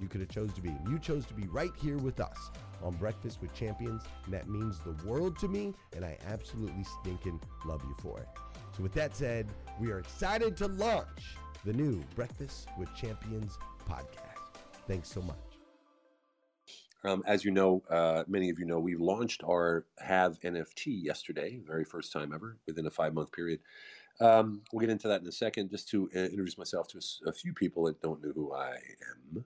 you could have chose to be. You chose to be right here with us on Breakfast with Champions, and that means the world to me, and I absolutely stinking love you for it. So with that said, we are excited to launch the new Breakfast with Champions podcast. Thanks so much. Um, as you know, uh, many of you know, we launched our Have NFT yesterday, very first time ever, within a five month period. Um, we'll get into that in a second. Just to uh, introduce myself to a, a few people that don't know who I am.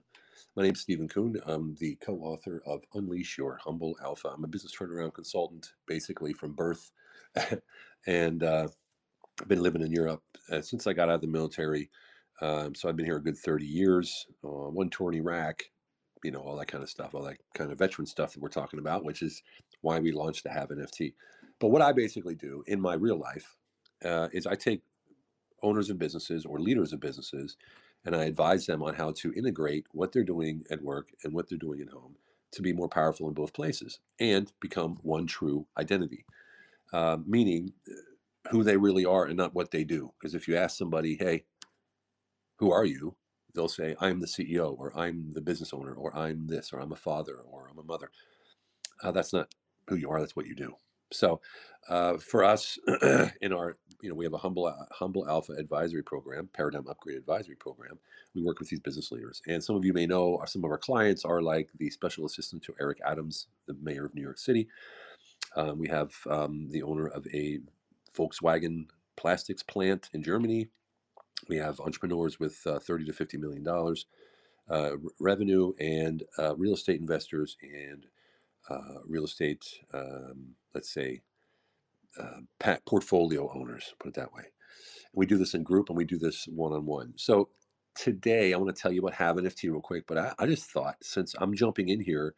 My name is Stephen Kuhn. I'm the co author of Unleash Your Humble Alpha. I'm a business turnaround consultant, basically from birth. and uh, I've been living in Europe uh, since I got out of the military. Um, so I've been here a good 30 years. Uh, one tour in Iraq, you know, all that kind of stuff, all that kind of veteran stuff that we're talking about, which is why we launched the Have NFT. But what I basically do in my real life uh, is I take owners of businesses or leaders of businesses and I advise them on how to integrate what they're doing at work and what they're doing at home to be more powerful in both places and become one true identity, uh, meaning uh, who they really are and not what they do. Because if you ask somebody, hey, who are you? They'll say, I'm the CEO, or I'm the business owner, or I'm this, or I'm a father, or I'm a mother. Uh, that's not who you are, that's what you do. So uh, for us, in our you know we have a humble humble alpha advisory program, paradigm upgrade advisory program. We work with these business leaders, and some of you may know some of our clients are like the special assistant to Eric Adams, the mayor of New York City. Um, we have um, the owner of a Volkswagen plastics plant in Germany. We have entrepreneurs with uh, 30 to 50 million dollars uh, revenue and uh, real estate investors and uh, real estate, um, let's say, uh, portfolio owners, put it that way. we do this in group and we do this one on one. So today I want to tell you about Have NFT real quick, but I, I just thought since I'm jumping in here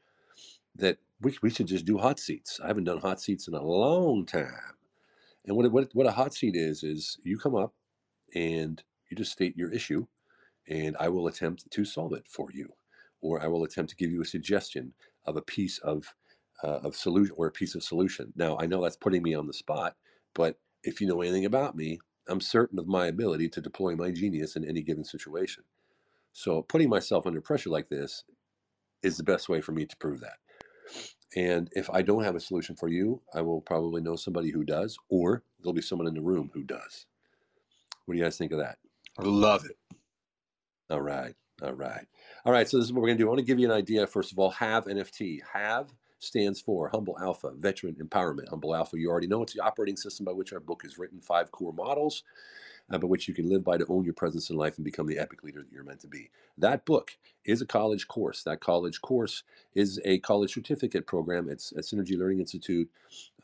that we, we should just do hot seats. I haven't done hot seats in a long time. And what, what, what a hot seat is, is you come up and you just state your issue and I will attempt to solve it for you. Or I will attempt to give you a suggestion of a piece of, uh, of solution or a piece of solution. Now, I know that's putting me on the spot, but if you know anything about me, I'm certain of my ability to deploy my genius in any given situation. So putting myself under pressure like this is the best way for me to prove that. And if I don't have a solution for you, I will probably know somebody who does, or there'll be someone in the room who does. What do you guys think of that? I love it. All right. All right. All right. So this is what we're going to do. I want to give you an idea. First of all, have NFT. Have stands for Humble Alpha, Veteran Empowerment. Humble Alpha, you already know it's the operating system by which our book is written, five core models uh, by which you can live by to own your presence in life and become the epic leader that you're meant to be. That book is a college course. That college course is a college certificate program. It's at Synergy Learning Institute,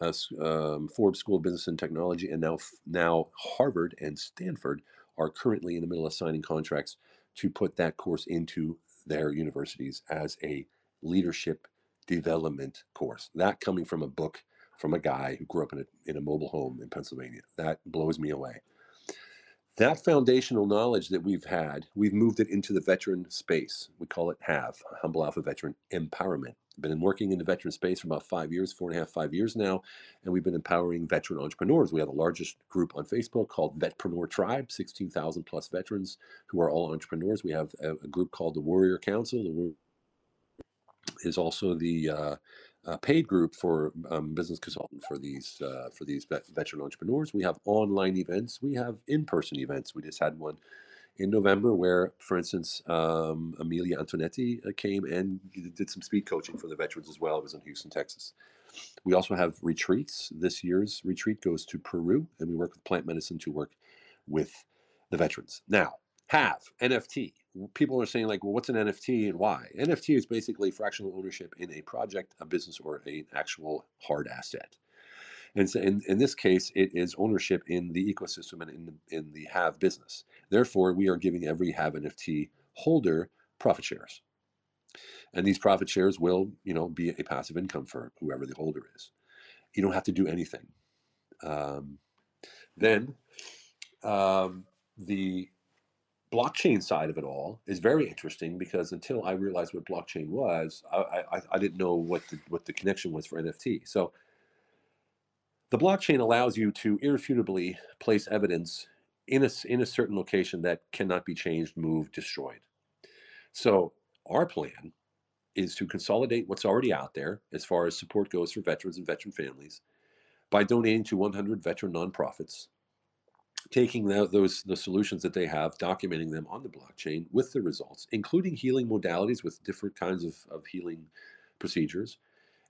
uh, um, Forbes School of Business and Technology, and now, now Harvard and Stanford are currently in the middle of signing contracts to put that course into their universities as a leadership development course. That coming from a book from a guy who grew up in a, in a mobile home in Pennsylvania. That blows me away. That foundational knowledge that we've had, we've moved it into the veteran space. We call it HAVE, Humble Alpha Veteran Empowerment. Been working in the veteran space for about five years, four and a half, five years now, and we've been empowering veteran entrepreneurs. We have the largest group on Facebook called Vetpreneur Tribe, 16,000 plus veterans who are all entrepreneurs. We have a, a group called the Warrior Council. The is also the uh, uh, paid group for um, business consultant for these uh, for these vet- veteran entrepreneurs. We have online events. We have in-person events. We just had one in November where, for instance, um, Amelia Antonetti uh, came and did some speed coaching for the veterans as well. It was in Houston, Texas. We also have retreats. This year's retreat goes to Peru, and we work with plant medicine to work with the veterans. Now, have NFT people are saying like well what's an nft and why nft is basically fractional ownership in a project a business or an actual hard asset and so in, in this case it is ownership in the ecosystem and in the, in the have business. Therefore we are giving every have nft holder profit shares. And these profit shares will you know be a passive income for whoever the holder is. You don't have to do anything. Um, then um, the blockchain side of it all is very interesting because until I realized what blockchain was, I, I, I, didn't know what the, what the connection was for NFT. So the blockchain allows you to irrefutably place evidence in a, in a certain location that cannot be changed, moved, destroyed. So our plan is to consolidate what's already out there as far as support goes for veterans and veteran families by donating to 100 veteran nonprofits taking the, those the solutions that they have, documenting them on the blockchain with the results, including healing modalities with different kinds of, of healing procedures,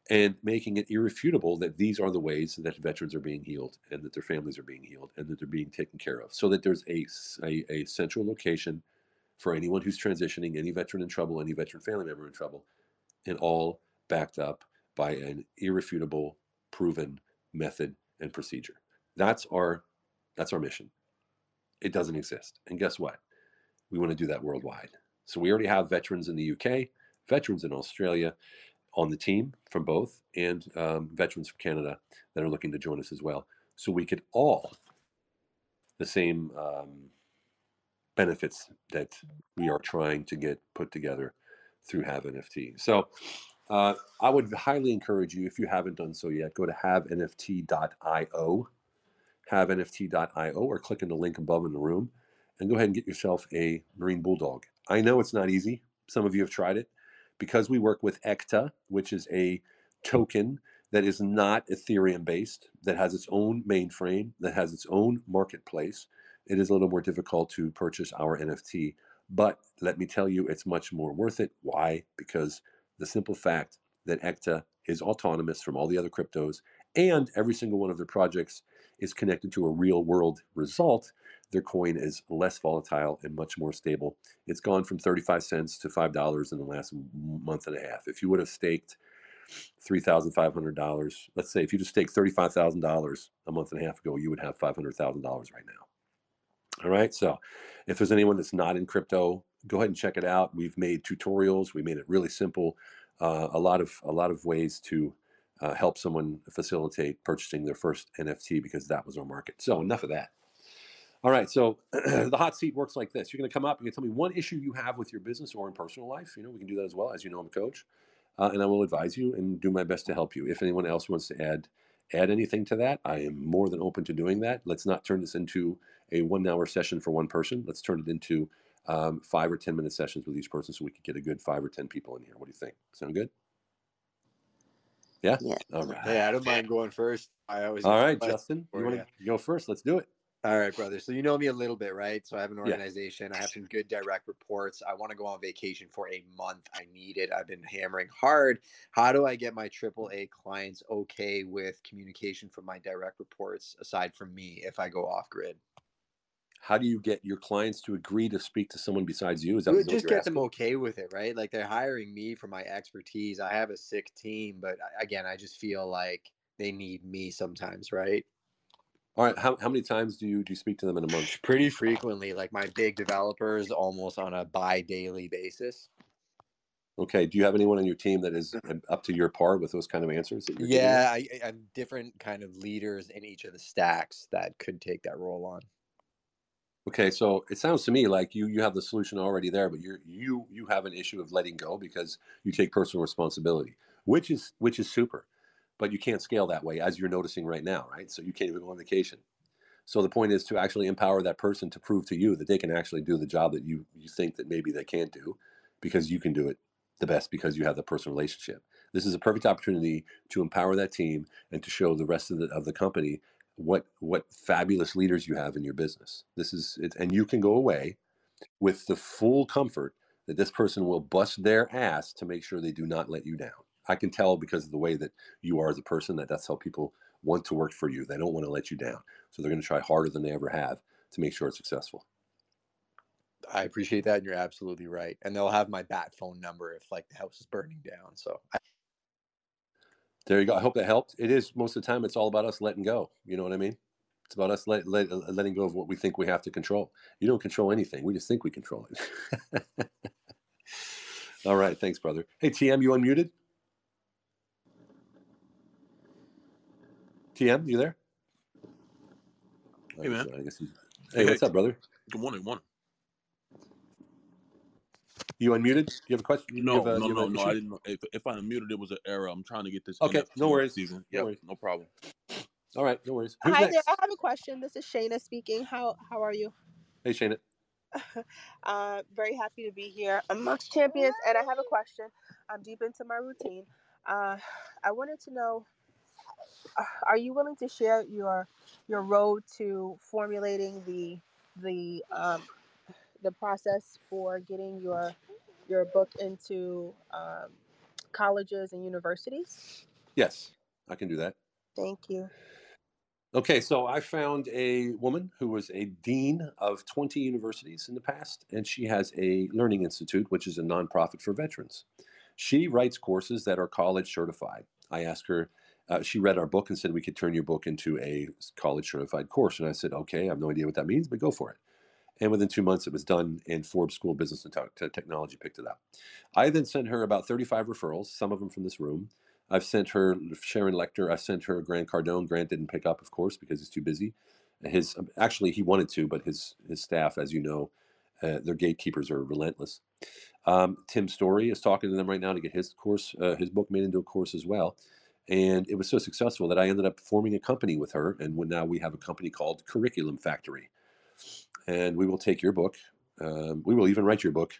and making it irrefutable that these are the ways that veterans are being healed and that their families are being healed and that they're being taken care of. So that there's a, a, a central location for anyone who's transitioning, any veteran in trouble, any veteran family member in trouble, and all backed up by an irrefutable, proven method and procedure. That's our that's our mission. It doesn't exist. And guess what? We want to do that worldwide. So we already have veterans in the UK, veterans in Australia on the team from both, and um, veterans from Canada that are looking to join us as well. So we could all the same um, benefits that we are trying to get put together through Have NFT. So uh, I would highly encourage you, if you haven't done so yet, go to havenft.io havenft.io or click on the link above in the room and go ahead and get yourself a Marine Bulldog. I know it's not easy. Some of you have tried it. Because we work with ECTA, which is a token that is not Ethereum based, that has its own mainframe, that has its own marketplace, it is a little more difficult to purchase our NFT. But let me tell you, it's much more worth it. Why? Because the simple fact that ECTA is autonomous from all the other cryptos and every single one of their projects is connected to a real world result, their coin is less volatile and much more stable. It's gone from 35 cents to $5 in the last month and a half. If you would have staked $3,500, let's say if you just staked $35,000 a month and a half ago, you would have $500,000 right now. All right. So if there's anyone that's not in crypto, go ahead and check it out. We've made tutorials. We made it really simple. Uh, a lot of a lot of ways to uh, help someone facilitate purchasing their first NFT because that was our market. So enough of that. All right. So the hot seat works like this. You're going to come up. You're going to tell me one issue you have with your business or in personal life. You know, we can do that as well. As you know, I'm a coach, uh, and I will advise you and do my best to help you. If anyone else wants to add add anything to that, I am more than open to doing that. Let's not turn this into a one hour session for one person. Let's turn it into um, five or 10 minute sessions with each person so we could get a good five or 10 people in here. What do you think? Sound good? Yeah? Yeah. All right. Hey, I don't mind going first. I always. All right, Justin, you want to go first? Let's do it. All right, brother. So you know me a little bit, right? So I have an Yeah. organization. I have some good direct reports. I want to go on vacation for a month. I need it. I've been hammering hard. How do I get my AAA clients okay with communication from my direct reports aside from me if I go off grid? How do you get your clients to agree to speak to someone besides you? Is that what Just you're get asking? them okay with it, right? Like they're hiring me for my expertise. I have a sick team, but again, I just feel like they need me sometimes, right? All right. How, how many times do you do you speak to them in a month? Pretty frequently, like my big developers, almost on a bi-daily basis. Okay. Do you have anyone on your team that is up to your par with those kind of answers? That you're? Yeah, I, I have different kind of leaders in each of the stacks that could take that role on. Okay, so it sounds to me like you you have the solution already there, but you're you you have an issue of letting go because you take personal responsibility, which is which is super, but you can't scale that way as you're noticing right now, right? So you can't even go on vacation. So the point is to actually empower that person to prove to you that they can actually do the job that you you think that maybe they can't do, because you can do it the best because you have the personal relationship. This is a perfect opportunity to empower that team and to show the rest of the of the company what what fabulous leaders you have in your business. This is it, and you can go away with the full comfort that this person will bust their ass to make sure they do not let you down. I can tell because of the way that you are as a person that that's how people want to work for you. They don't want to let you down. So they're going to try harder than they ever have to make sure it's successful. I appreciate that, and you're absolutely right. And they'll have my bat phone number if like the house is burning down. So I, There you go. I hope that helped. It is most of the time it's all about us letting go. You know what I mean? It's about us let, let, uh, letting go of what we think we have to control. You don't control anything. We just think we control it. all right. Thanks, brother. Hey, TM, you unmuted? TM, you there? Hey, man. I guess he's, hey, what's up, brother? Good morning. Morning. You unmuted? You have a question? No, have a- no, no, no. I didn't. If, if I unmuted, it was an error. I'm trying to get this. Okay, no worries. Season. No worries. no problem. All right, no worries. Who's Hi next? there. I have a question. This is Shayna speaking. How how are you? Hey, Shana. uh, very happy to be here amongst champions, and I have a question. I'm deep into my routine. Uh, I wanted to know: Are you willing to share your your road to formulating the the um, the process for getting your your book into um, colleges and universities? Yes, I can do that. Thank you. Okay, so I found a woman who was a dean of 20 universities in the past, and she has a learning institute, which is a nonprofit for veterans. She writes courses that are college certified. I asked her, uh, she read our book and said we could turn your book into a college certified course. And I said, okay, I have no idea what that means, but go for it. And within two months, it was done, and Forbes School of Business and Te- Technology picked it up. I then sent her about 35 referrals, some of them from this room. I've sent her Sharon Lechter. I sent her Grant Cardone. Grant didn't pick up, of course, because he's too busy. His actually he wanted to, but his his staff, as you know, uh, their gatekeepers are relentless. Um, Tim Storey is talking to them right now to get his course, uh, his book made into a course as well. And it was so successful that I ended up forming a company with her, and now we have a company called Curriculum Factory. And we will take your book, um, we will even write your book,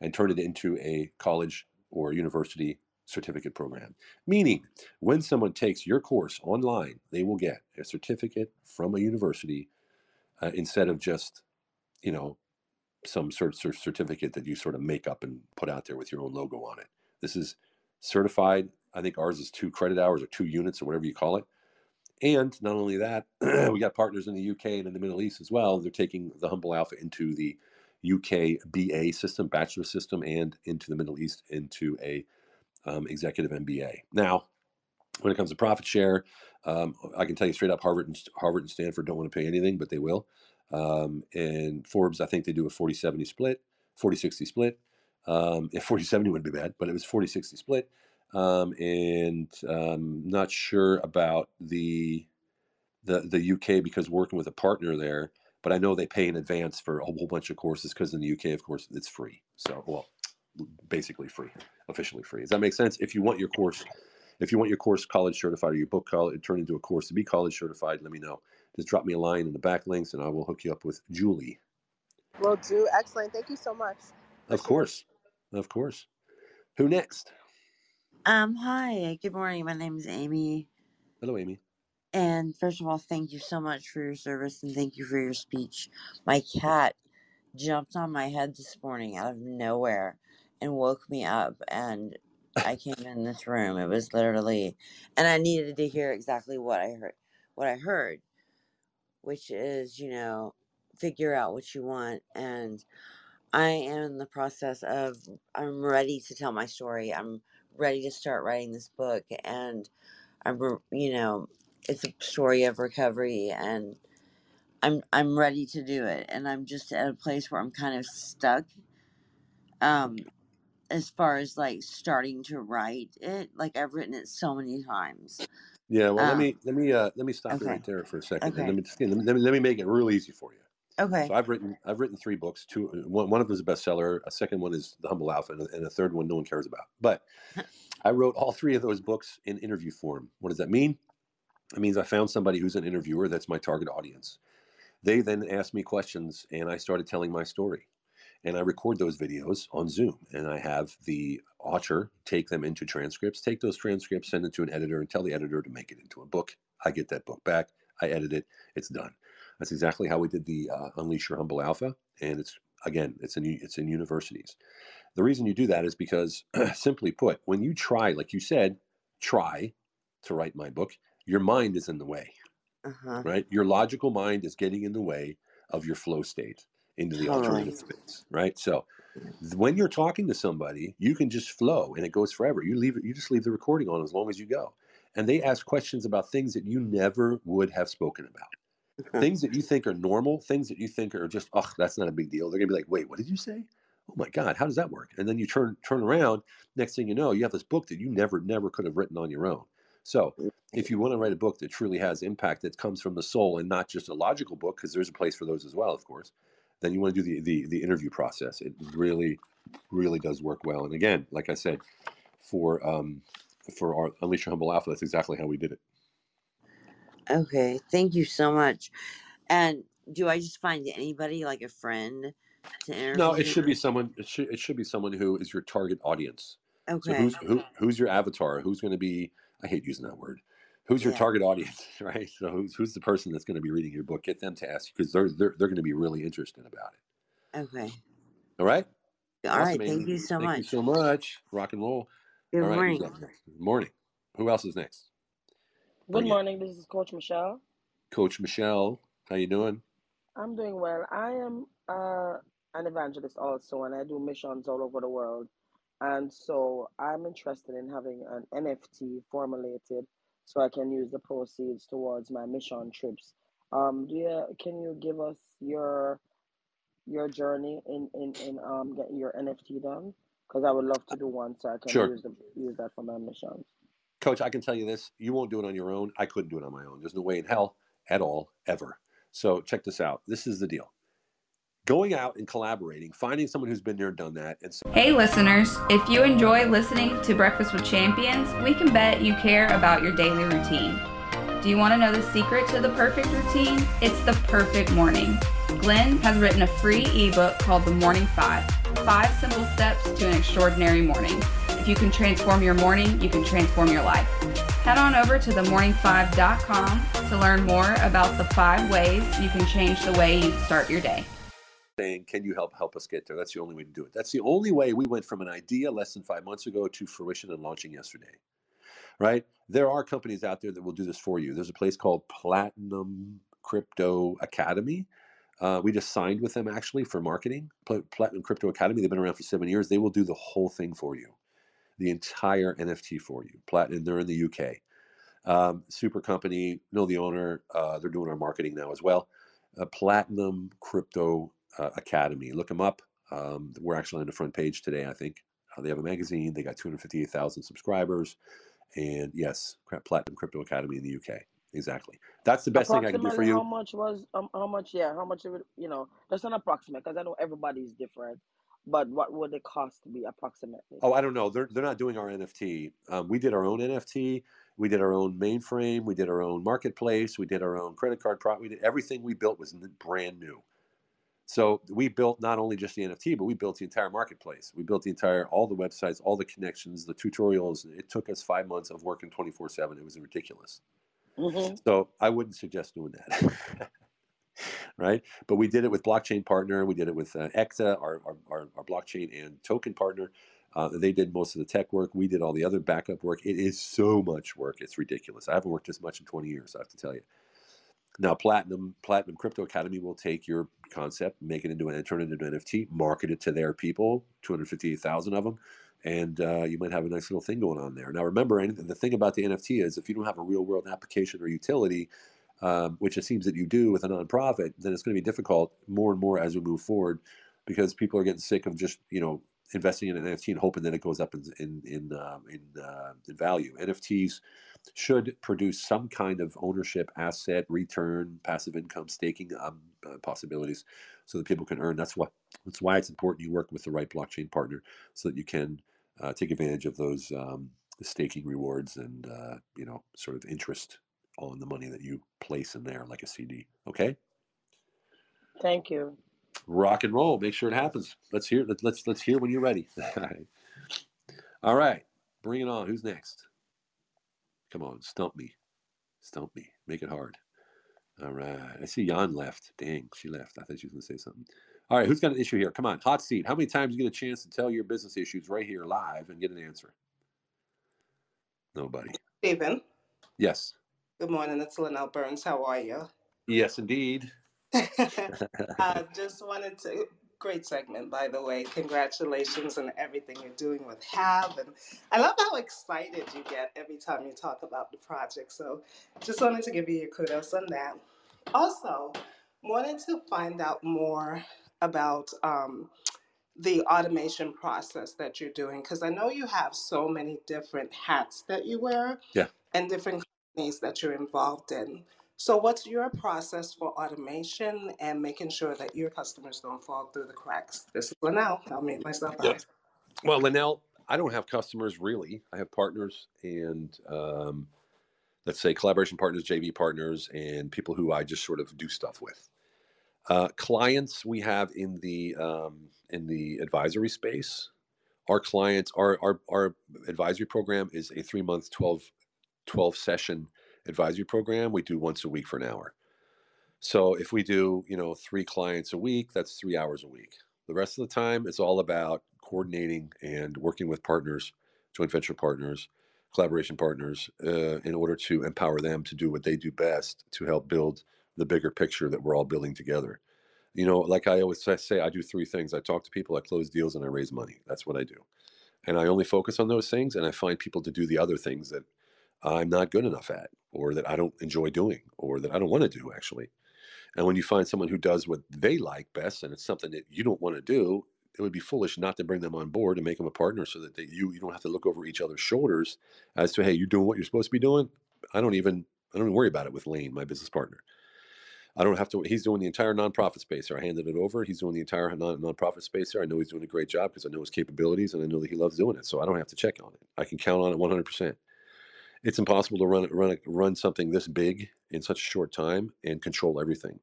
and turn it into a college or university certificate program. Meaning, when someone takes your course online, they will get a certificate from a university uh, instead of just, you know, some sort of certificate that you sort of make up and put out there with your own logo on it. This is certified. I think ours is two credit hours or two units or whatever you call it. And not only that, we got partners in the UK and in the Middle East as well. They're taking the Humble Alpha into the UK BA system, bachelor system, and into the Middle East into a um, executive MBA. Now, when it comes to profit share, um, I can tell you straight up, Harvard and Harvard and Stanford don't want to pay anything, but they will. Um, and Forbes, I think they do a 40-70 split, 40-60 split. Um, if 40-70 wouldn't be bad, but it was 40-60 split. Um, and um, not sure about the the the UK because working with a partner there, but I know they pay in advance for a whole bunch of courses because in the UK, of course, it's free. So, well, basically free, officially free. Does that make sense? If you want your course, if you want your course college certified or your book college turn into a course to be college certified, let me know. Just drop me a line in the back links, and I will hook you up with Julie. Will do. Excellent. Thank you so much. Of course, of course. Who next? Um, hi, good morning. My name is Amy. Hello, Amy. And first of all, thank you so much for your service and thank you for your speech. My cat jumped on my head this morning out of nowhere and woke me up and I came in this room. It was literally and I needed to hear exactly what I heard what I heard, which is, you know, figure out what you want and I am in the process of I'm ready to tell my story. I'm ready to start writing this book and I'm you know, it's a story of recovery and I'm I'm ready to do it and I'm just at a place where I'm kind of stuck um as far as like starting to write it like I've written it so many times. Yeah, well, let Um me let me uh let me stop okay. right there for a second, and let Okay. me just let me, let me let me make it real easy for you. Okay. So I've written I've written three books. Two uh, one one of them is a bestseller. A second one is The Humble Alpha, and a, and a third one no one cares about. But I wrote all three of those books in interview form. What does that mean? It means I found somebody who's an interviewer that's my target audience. They then asked me questions, and I started telling my story. And I record those videos on Zoom, and I have the author take them into transcripts, take those transcripts, send it to an editor, and tell the editor to make it into a book. I get that book back, I edit it, it's done. That's exactly how we did the uh, Unleash Your Humble Alpha, and it's again, it's in it's in universities. The reason you do that is because, simply put, when you try, like you said, try to write my book, your mind is in the way Uh-huh. right? Your logical mind is getting in the way of your flow state into the alternative space, right? So when you're talking to somebody, you can just flow and it goes forever. You leave it, you just leave the recording on as long as you go. And they ask questions about things that you never would have spoken about. Things that you think are normal, things that you think are just, oh, that's not a big deal. They're gonna be like, wait, what did you say? Oh my God, how does that work? And then you turn turn around, next thing you know, you have this book that you never, never could have written on your own. So if you want to write a book that truly has impact that comes from the soul and not just a logical book, because there's a place for those as well, of course, then you want to do the, the the interview process. It really, really does work well. And again, like I said, for um for our Unleash Your Humble Alpha, that's exactly how we did it. Okay. Thank you so much. And do I just find anybody like a friend to interview? No, it should be someone. It should it should be someone who is your target audience. So Okay. who's who, who's your avatar? Who's going to be? I hate using that word. Who's your Yeah. target audience, right? So who's who's the person that's going to be reading your book? Get them to ask you because they're they're they're going to be really interested about it. Okay. All right. All right. Awesome, Thank Amy. you so Thank much. you so much. Rock and roll. Good All right. morning. Who's up next? Morning. Who else is next? Good morning. This is Coach Michelle. Coach Michelle. How you doing? I'm doing well. I am uh, an evangelist also, and I do missions all over the world. And so I'm interested in having an NFT formulated so I can use the proceeds towards my mission trips. Um, do you, can you give us your your journey in in, in um getting your NFT done? Because I would love to do one so I can Sure. use the, use that for my missions. Coach, I can tell you this: you won't do it on your own. I couldn't do it on my own. There's no way in hell at all, ever. So check this out. This is the deal: going out and collaborating, finding someone who's been there and done that, and so Hey, listeners, if you enjoy listening to Breakfast with Champions, we can bet you care about your daily routine. Do you want to know the secret to the perfect routine? It's the perfect morning. Glenn has written a free ebook called The Morning Five. five simple steps to an extraordinary morning. If you can transform your morning, you can transform your life. Head on over to themorning5.com to learn more about the five ways you can change the way you start your day. saying, "Can you help help us get there?" That's the only way to do it. That's the only way we went from an idea less than five months ago to fruition and launching yesterday. Right? There are companies out there that will do this for you. There's a place called Platinum Crypto Academy. Uh, we just signed with them actually for marketing. Platinum Crypto Academy. They've been around for seven years. They will do the whole thing for you, the entire NFT for you. Platinum. They're in the UK. Um, super company. Know the owner. Uh, they're doing our marketing now as well. Uh, Platinum Crypto uh, Academy. Look them up. Um, we're actually on the front page today, I think. Uh, they have a magazine. They got 258,000 subscribers. And yes, Platinum Crypto Academy in the UK. Exactly. That's the best thing I can do for you. how much was um, how much yeah how much it would you know that's an approximate because I know everybody's different, but what would the cost be approximately? Oh, I don't know. They're they're not doing our NFT. Um, we did our own NFT. We did our own mainframe. We did our own marketplace. We did our own credit card product. We did everything we built was brand new. So we built not only just the NFT, but we built the entire marketplace. We built the entire all the websites, all the connections, the tutorials. It took us five months of working twenty four seven. It was ridiculous. hmm So I wouldn't suggest doing that. right? But we did it with blockchain partner. We did it with uh, EXA, our, our, our, blockchain and token partner. Uh, they did most of the tech work. We did all the other backup work. It is so much work. It's ridiculous. I haven't worked this much in 20 years, I have to tell you. Now, Platinum Platinum Crypto Academy will take your concept, make it into an turn it into an NFT, market it to their people, 258,000 of them, and uh, you might have a nice little thing going on there. Now, remember, the thing about the NFT is if you don't have a real world application or utility, um, which it seems that you do with a nonprofit, then it's going to be difficult more and more as we move forward because people are getting sick of just you know investing in an NFT and hoping that it goes up in in in, um, in, uh, in value. NFTs should produce some kind of ownership, asset, return, passive income, staking um, uh, possibilities, so that people can earn. That's what that's why it's important you work with the right blockchain partner so that you can uh, take advantage of those um, staking rewards and uh, you know sort of interest on the money that you place in there like a CD. Okay, Thank you. rock and roll. Make sure it happens. Let's hear. Let's let's, let's hear when you're ready. All right. All right, bring it on. Who's next? Come on, stump me, stump me. Make it hard. All right. I see Jan left. Dang, she left. I thought she was going to say something. All right, who's got an issue here? Come on, hot seat. How many times you get a chance to tell your business issues right here live and get an answer? Nobody. Stephen, Yes. Good morning. It's Linnell Burns. How are you? Yes, indeed. I just wanted to. Great segment, by the way. Congratulations on everything you're doing with Have, and I love how excited you get every time you talk about the project. So, just wanted to give you your kudos on that. Also, wanted to find out more about um, the automation process that you're doing because I know you have so many different hats that you wear Yeah. and different companies that you're involved in. So, what's your process for automation and making sure that your customers don't fall through the cracks? This is Linnell. I'll meet myself Yep. Well, Linnell, I don't have customers really. I have partners and um, let's say collaboration partners, JV partners, and people who I just sort of do stuff with. Uh, clients we have in the um, in the advisory space. Our clients, our our, our advisory program is a three month, 12, 12 session advisory program. We do once a week for an hour. So if we do, you know, three clients a week, that's three hours a week. The rest of the time, it's all about coordinating and working with partners, joint venture partners, collaboration partners, uh, in order to empower them to do what they do best to help build the bigger picture that we're all building together. You know, like I always say- say, I do three things I talk to people, I close deals, and I raise money. That's what I do. And I only focus on those things, and I find people to do the other things that I'm not good enough at, or that I don't enjoy doing, or that I don't want to do actually. And when you find someone who does what they like best, and it's something that you don't want to do, it would be foolish not to bring them on board and make them a partner, so that they, you you don't have to look over each other's shoulders as to hey, you're doing what you're supposed to be doing. I don't even I don't even worry about it with Lane, my business partner. I don't have to. He's doing the entire nonprofit space there. I handed it over. He's doing the entire non nonprofit space there. I know he's doing a great job because I know his capabilities and I know that he loves doing it. So I don't have to check on it. I can count on it 100%. It's impossible to run run run something this big in such a short time and control everything.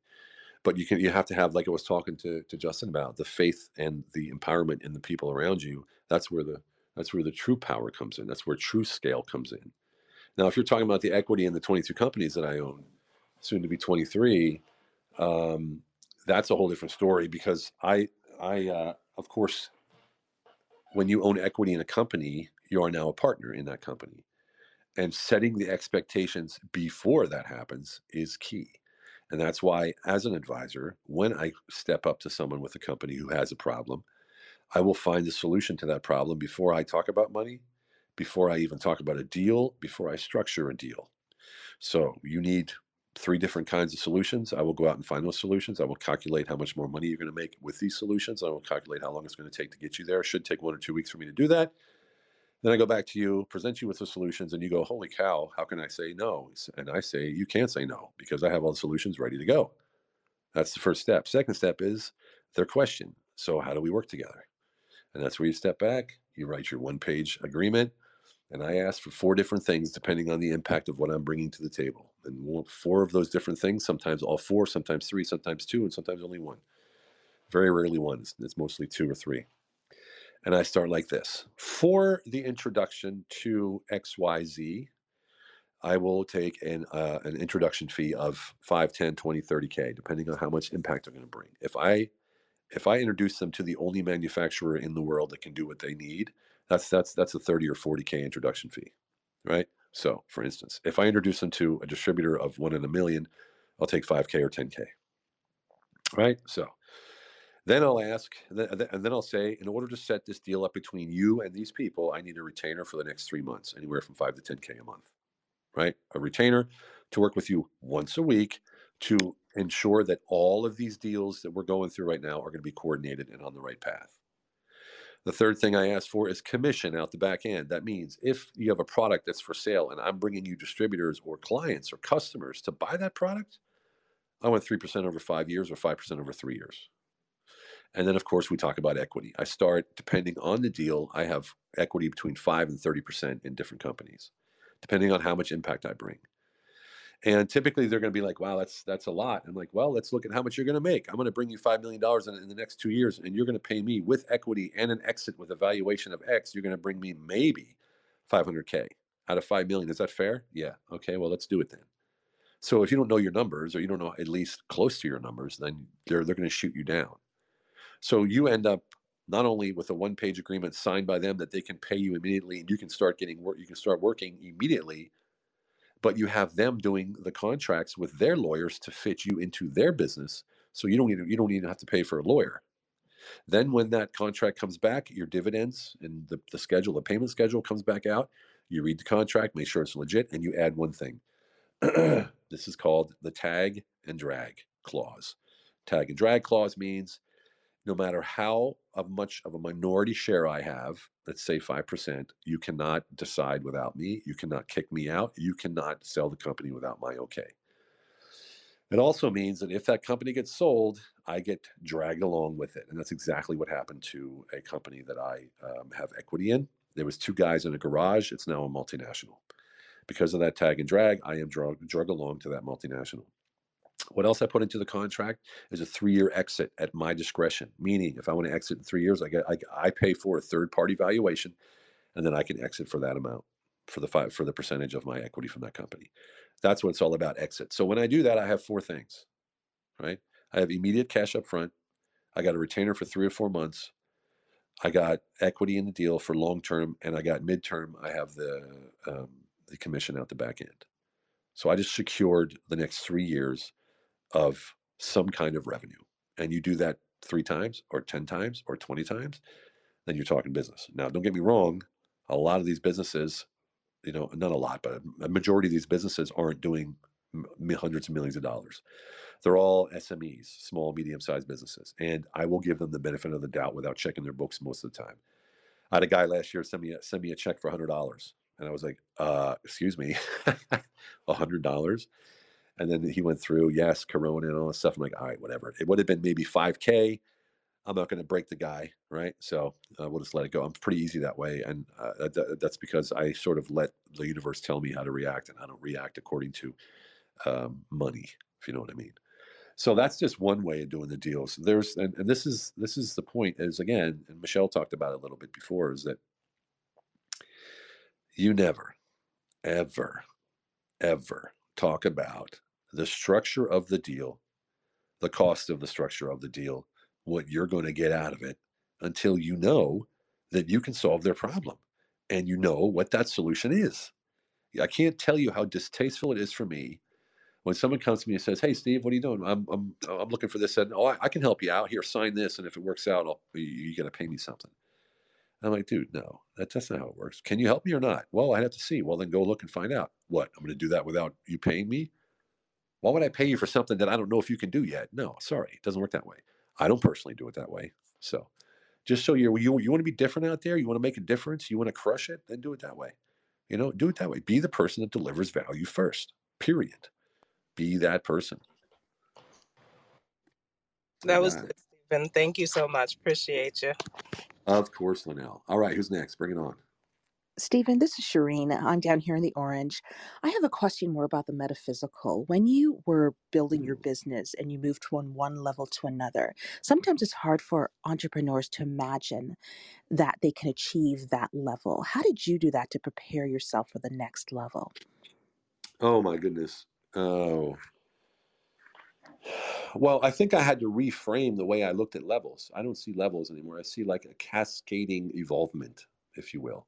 but you can you have to have like I was talking to to Justin about the faith and the empowerment in the people around you. That's where the that's where the true power comes in. That's where true scale comes in. Now, if you're talking about the equity in the 22 companies that I own, soon to be 23, um, that's a whole different story because I I uh, of course when you own equity in a company, you are now a partner in that company. And setting the expectations before that happens is key. And that's why, as an advisor, when I step up to someone with a company who has a problem, I will find a solution to that problem before I talk about money, before I even talk about a deal, before I structure a deal. So you need three different kinds of solutions. I will go out and find those solutions. I will calculate how much more money you're going to make with these solutions. I will calculate how long it's going to take to get you there. It should take one or two weeks for me to do that. Then I go back to you, present you with the solutions, and you go, Holy cow, how can I say no? And I say, You can't say no because I have all the solutions ready to go. That's the first step. Second step is their question. So, how do we work together? And that's where you step back, you write your one page agreement, and I ask for four different things depending on the impact of what I'm bringing to the table. And four of those different things, sometimes all four, sometimes three, sometimes two, and sometimes only one. Very rarely one, it's, it's mostly two or three. And I start like this For the introduction to XYZ, I will take an, uh, an introduction fee of 5, 10, 20, 30K, depending on how much impact I'm going to bring. If I if I introduce them to the only manufacturer in the world that can do what they need, that's that's that's a 30 or 40K introduction fee. Right. So for instance, if I introduce them to a distributor of one in a million, I'll take 5K or 10K. Right. So then I'll ask, and then I'll say, in order to set this deal up between you and these people, I need a retainer for the next three months, anywhere from five to 10K a month, right? A retainer to work with you once a week to ensure that all of these deals that we're going through right now are going to be coordinated and on the right path. The third thing I ask for is commission out the back end. That means if you have a product that's for sale and I'm bringing you distributors or clients or customers to buy that product, I want 3% over five years or 5% over three years. And then, of course, we talk about equity. I start, depending on the deal, I have equity between 5 and 30% in different companies, depending on how much impact I bring. And typically they're going to be like, wow, that's that's a lot. I'm like, well, let's look at how much you're going to make. I'm going to bring you $5 million in, in the next two years, and you're going to pay me with equity and an exit with a valuation of X. You're going to bring me maybe 500K out of 5 million. Is that fair? Yeah. Okay. Well, let's do it then. So if you don't know your numbers or you don't know at least close to your numbers, then they're, they're going to shoot you down. So you end up not only with a one page agreement signed by them that they can pay you immediately and you can start getting work, you can start working immediately, but you have them doing the contracts with their lawyers to fit you into their business. So you don't even you don't even have to pay for a lawyer. Then when that contract comes back, your dividends and the, the schedule, the payment schedule comes back out. You read the contract, make sure it's legit, and you add one thing. this is called the tag and drag clause. Tag and drag clause means no matter how of much of a minority share I have, let's say 5%, you cannot decide without me. You cannot kick me out. You cannot sell the company without my okay. It also means that if that company gets sold, I get dragged along with it. And that's exactly what happened to a company that I um, have equity in. There was two guys in a garage. It's now a multinational. Because of that tag and drag, I am drug, drug along to that multinational. What else I put into the contract is a three-year exit at my discretion. Meaning, if I want to exit in three years, I get I, I pay for a third-party valuation, and then I can exit for that amount for the five for the percentage of my equity from that company. That's what it's all about. Exit. So when I do that, I have four things. Right. I have immediate cash up front. I got a retainer for three or four months. I got equity in the deal for long term, and I got midterm. I have the um, the commission out the back end. So I just secured the next three years of some kind of revenue and you do that three times or 10 times or 20 times, then you're talking business. Now, don't get me wrong, a lot of these businesses, you know, not a lot, but a majority of these businesses aren't doing hundreds of millions of dollars. They're all SMEs, small, medium sized businesses. And I will give them the benefit of the doubt without checking their books most of the time. I had a guy last year send me a, send me a check for $100. And I was like, uh, excuse me, $100? And then he went through, yes, Corona and all this stuff. I'm like, all right, whatever. It would have been maybe 5K. I'm not going to break the guy, right? So uh, we'll just let it go. I'm pretty easy that way. And uh, th- that's because I sort of let the universe tell me how to react, and I don't react according to um, money, if you know what I mean. So that's just one way of doing the deals. There's and, and this is this is the point is again, and Michelle talked about it a little bit before, is that you never, ever, ever talk about the structure of the deal, the cost of the structure of the deal, what you're going to get out of it until you know that you can solve their problem and you know what that solution is. I can't tell you how distasteful it is for me when someone comes to me and says, "Hey, Steve, what are you doing? I'm I'm I'm looking for this." And oh, I, I can help you out. Here, sign this, and if it works out, I'll, you, you got to pay me something. I'm like, dude, no, that, that's not how it works. Can you help me or not? Well, I have to see. Well, then go look and find out. What? I'm going to do that without you paying me? Why would I pay you for something that I don't know if you can do yet? No, sorry, it doesn't work that way. I don't personally do it that way. So, just so you're you you want to be different out there, you want to make a difference, you want to crush it, then do it that way. You know, do it that way. Be the person that delivers value first. Period. Be that person. That was good, Stephen. Thank you so much. Appreciate you. Of course, Linnell. All right, who's next? Bring it on. Stephen, this is Shireen. Uh, I'm down here in the Orange. I have a question more about the metaphysical. When you were building your mm. business and you moved from one level to another, sometimes it's hard for entrepreneurs to imagine that they can achieve that level. How did you do that to prepare yourself for the next level? Oh my goodness. Oh. Well, I think I had to reframe the way I looked at levels. I don't see levels anymore. I see like a cascading evolvement, if you will.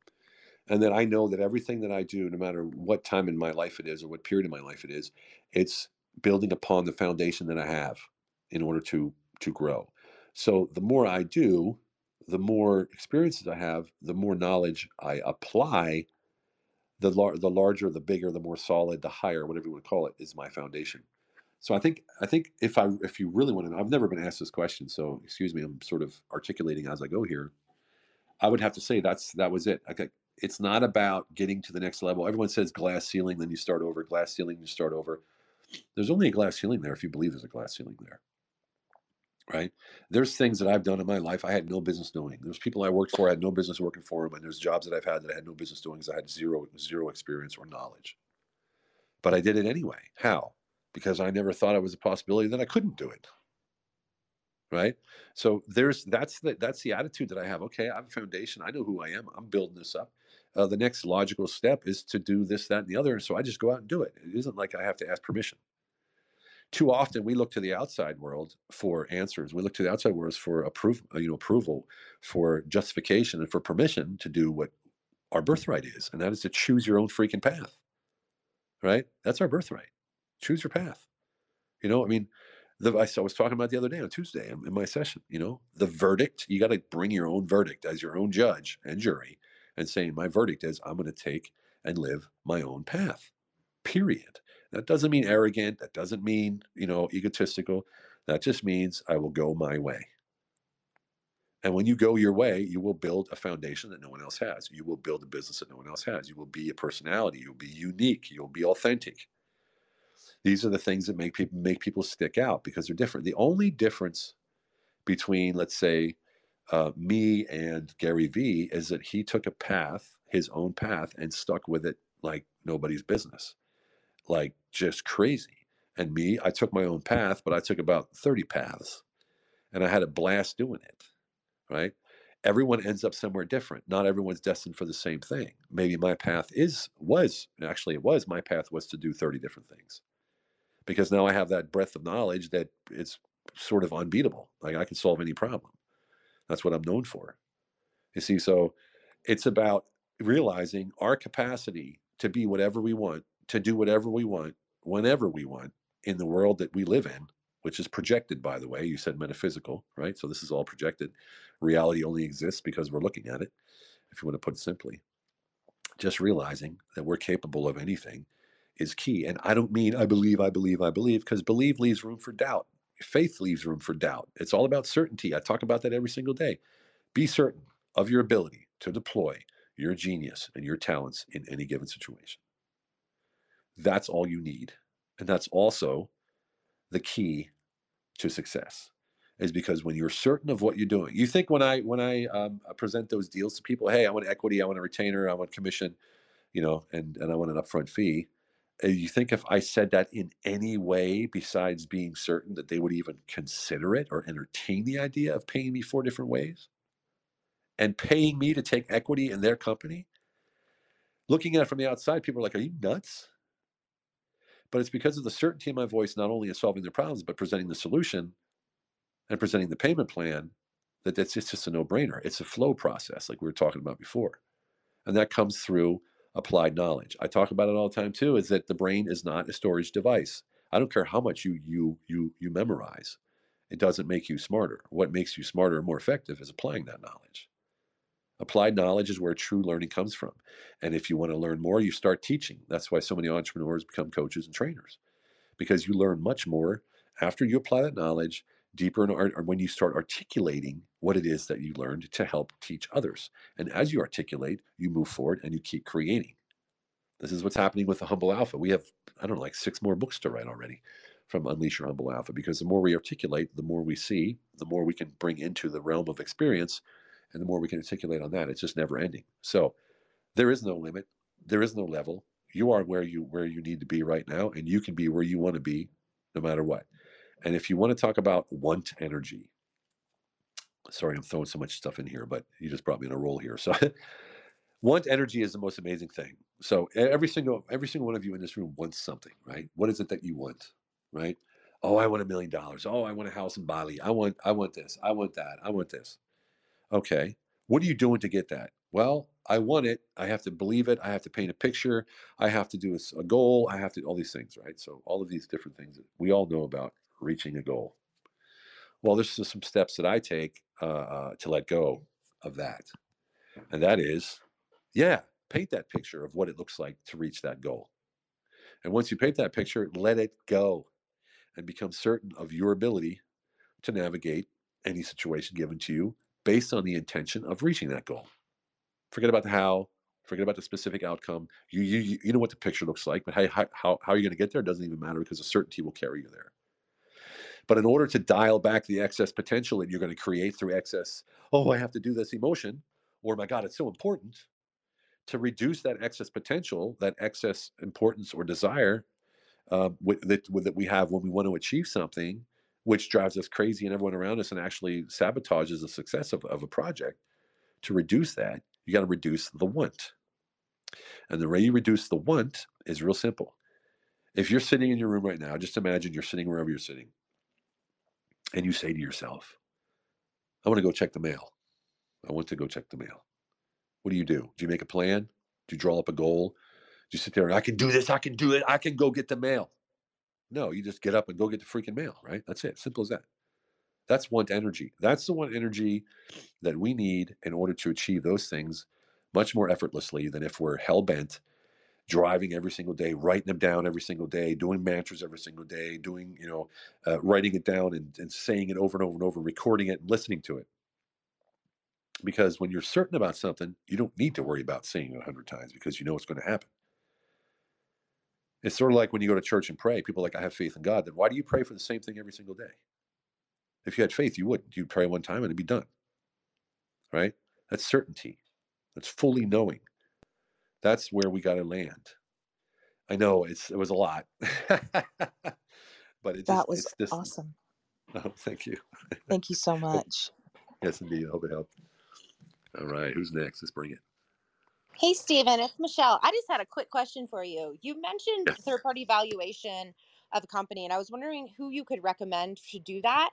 And that I know that everything that I do, no matter what time in my life it is or what period of my life it is, it's building upon the foundation that I have in order to to grow. So the more I do, the more experiences I have, the more knowledge I apply, the lar- the larger, the bigger, the more solid, the higher, whatever you want to call it, is my foundation. So I think I think if I if you really want to know, I've never been asked this question, so excuse me, I'm sort of articulating as I go here. I would have to say that's that was it. Okay, it's not about getting to the next level. Everyone says glass ceiling, then you start over. Glass ceiling, you start over. There's only a glass ceiling there if you believe there's a glass ceiling there. Right? There's things that I've done in my life I had no business doing. There's people I worked for I had no business working for them, and there's jobs that I've had that I had no business doing because I had zero zero experience or knowledge. But I did it anyway. How? because I never thought it was a possibility that I couldn't do it. Right. So there's that's the that's the attitude that I have. Okay, I have a foundation. I know who I am. I'm building this up. Uh, the next logical step is to do this, that, and the other. And so I just go out and do it. It isn't like I have to ask permission. Too often we look to the outside world for answers. We look to the outside world for approval, you know, approval, for justification, and for permission to do what our birthright is, and that is to choose your own freaking path. Right? That's our birthright choose your path. You know, I mean, the, I was talking about the other day on Tuesday in my session. You know, the verdict. You got to bring your own verdict as your own judge and jury, and saying my verdict is I'm going to take and live my own path. Period. That doesn't mean arrogant. That doesn't mean you know egotistical. That just means I will go my way. And when you go your way, you will build a foundation that no one else has. You will build a business that no one else has. You will be a personality. You'll be unique. You'll be authentic. These are the things that make people make people stick out because they're different. The only difference between, let's say, uh, me and Gary Vee is that he took a path, his own path, and stuck with it like nobody's business, like just crazy. And me, I took my own path, but I took about 30 paths and I had a blast doing it, right? Everyone ends up somewhere different. Not everyone's destined for the same thing. Maybe my path is, was, actually, it was, my path was to do 30 different things because now I have that breadth of knowledge that it's sort of unbeatable. Like I can solve any problem. That's what I'm known for. You see, so it's about realizing our capacity to be whatever we want, to do whatever we want, whenever we want in the world that we live in, which is projected, by the way. You said metaphysical, right? So this is all projected. Reality only exists because we're looking at it, if you want to put it simply. Just realizing that we're capable of anything is key. And I don't mean I believe, I believe, I believe, because believe leaves room for doubt. Faith leaves room for doubt. It's all about certainty. I talk about that every single day. Be certain of your ability to deploy your genius and your talents in any given situation. That's all you need. And that's also the key to success is because when you're certain of what you're doing you think when i when i um, present those deals to people hey i want equity i want a retainer i want commission you know and and i want an upfront fee uh, Uh, you think if I said that in any way besides being certain that they would even consider it or entertain the idea of paying me four different ways and paying me to take equity in their company? Looking at it from the outside, people are like, Are you nuts? But it's because of the certainty in my voice, not only in solving their problems, but presenting the solution and presenting the payment plan, that it's, it's just a no brainer. It's a flow process, like we were talking about before. And that comes through applied knowledge. I talk about it all the time too, is that the brain is not a storage device. I don't care how much you you you you memorize. It doesn't make you smarter. What makes you smarter and more effective is applying that knowledge. Applied knowledge is where true learning comes from. And if you want to learn more, you start teaching. That's why so many entrepreneurs become coaches and trainers, because you learn much more after you apply that knowledge deeper in art or when you start articulating what it is that you learned to help teach others. And as you articulate, you move forward and you keep creating. This is what's happening with the Humble Alpha. We have, I don't know, like six more books to write already from Unleash Your Humble Alpha because the more we articulate, the more we see, the more we can bring into the realm of experience, and the more we can articulate on that. It's just never ending. So there is no limit, there is no level. You are where you where you need to be right now, and you can be where you want to be, no matter what. And if you want to talk about want energy, sorry, I'm throwing so much stuff in here, but you just brought me in a roll here. So want energy is the most amazing thing. So every single every single one of you in this room wants something, right? What is it that you want, right? Oh, I want a million dollars. Oh, I want a house in Bali. I want I want this. I want that. I want this. Okay. What are you doing to get that? Well, I want it. I have to believe it. I have to paint a picture. I have to do a, a goal. I have to all these things, right? So all of these different things that we all know about reaching a goal. Well, there's some steps that I take uh, uh, to let go of that. And that is, yeah, paint that picture of what it looks like to reach that goal. And once you paint that picture, let it go and become certain of your ability to navigate any situation given to you based on the intention of reaching that goal. Forget about the how, forget about the specific outcome. You you you know what the picture looks like, but how how how, are you going to get there doesn't even matter because the certainty will carry you there. But in order to dial back the excess potential that you're going to create through excess, oh, I have to do this emotion, or my God, it's so important to reduce that excess potential, that excess importance or desire uh, with, that, with, that we have when we want to achieve something, which drives us crazy and everyone around us and actually sabotages the success of, of a project. To reduce that, you got to reduce the want. And the way you reduce the want is real simple. If you're sitting in your room right now, just imagine you're sitting wherever you're sitting and you say to yourself, I want to go check the mail. I want to go check the mail. What do you do? Do you make a plan? Do you draw up a goal? Do you sit there and I can do this, I can do it, I can go get the mail? No, you just get up and go get the freaking mail, right? That's it. Simple as that. That's want energy. That's the one energy that we need in order to achieve those things much more effortlessly than if we're hell bent driving every single day, writing them down every single day, doing mantras every single day, doing, you know, uh, writing it down and, and saying it over and over and over, recording it and listening to it. Because when you're certain about something, you don't need to worry about saying it a hundred times because you know what's going to happen. It's sort of like when you go to church and pray, people like, I have faith in God. Then why do you pray for the same thing every single day? If you had faith, you wouldn't. You'd pray one time and it'd be done. Right? That's certainty. That's fully knowing that's where we got to land. I know it's it was a lot, but it That just was it's just awesome. oh, thank you. Thank you so much. yes, indeed. I hope it helped. All right, who's next? Let's bring it. Hey, Stephen, it's Michelle. I just had a quick question for you. You mentioned Yes. third party valuation of a company, and I was wondering who you could recommend to do that.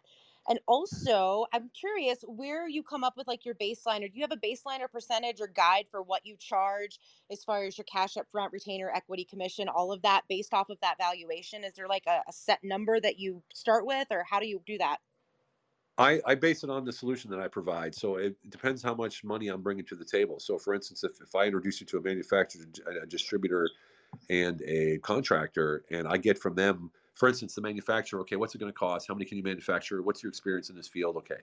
And also, I'm curious where you come up with like your baseline, or do you have a baseline or percentage or guide for what you charge as far as your cash up front, retainer, equity, commission, all of that based off of that valuation? Is there like a, a set number that you start with, or how do you do that? I, I base it on the solution that I provide. So it depends how much money I'm bringing to the table. So, for instance, if, if I introduce you to a manufacturer, a distributor, and a contractor, and I get from them, for instance, the manufacturer, okay, what's it going to cost? How many can you manufacture? What's your experience in this field? Okay.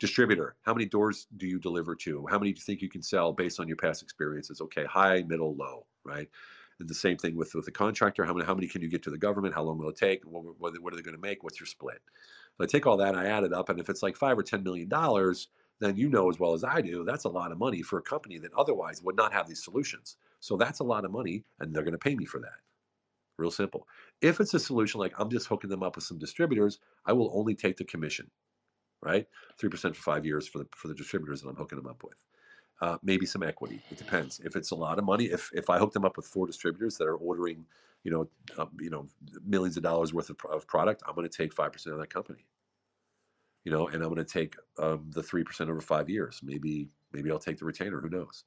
Distributor, how many doors do you deliver to? How many do you think you can sell based on your past experiences? Okay, high, middle, low, right? And the same thing with with the contractor. How many how many can you get to the government? How long will it take? What, what, what are they going to make? What's your split? So I take all that, I add it up, and if it's like five or ten million dollars, then you know as well as I do that's a lot of money for a company that otherwise would not have these solutions. So that's a lot of money, and they're going to pay me for that, Real simple. If it's a solution like I'm just hooking them up with some distributors, I will only take the commission, right? Three percent for five years for the for the distributors that I'm hooking them up with. Uh, maybe some equity. It depends. If it's a lot of money, if if I hook them up with four distributors that are ordering, you know, um, you know, millions of dollars worth of, of product, I'm going to take five percent of that company. You know, and I'm going to take um, the three percent over five years. Maybe maybe I'll take the retainer. Who knows?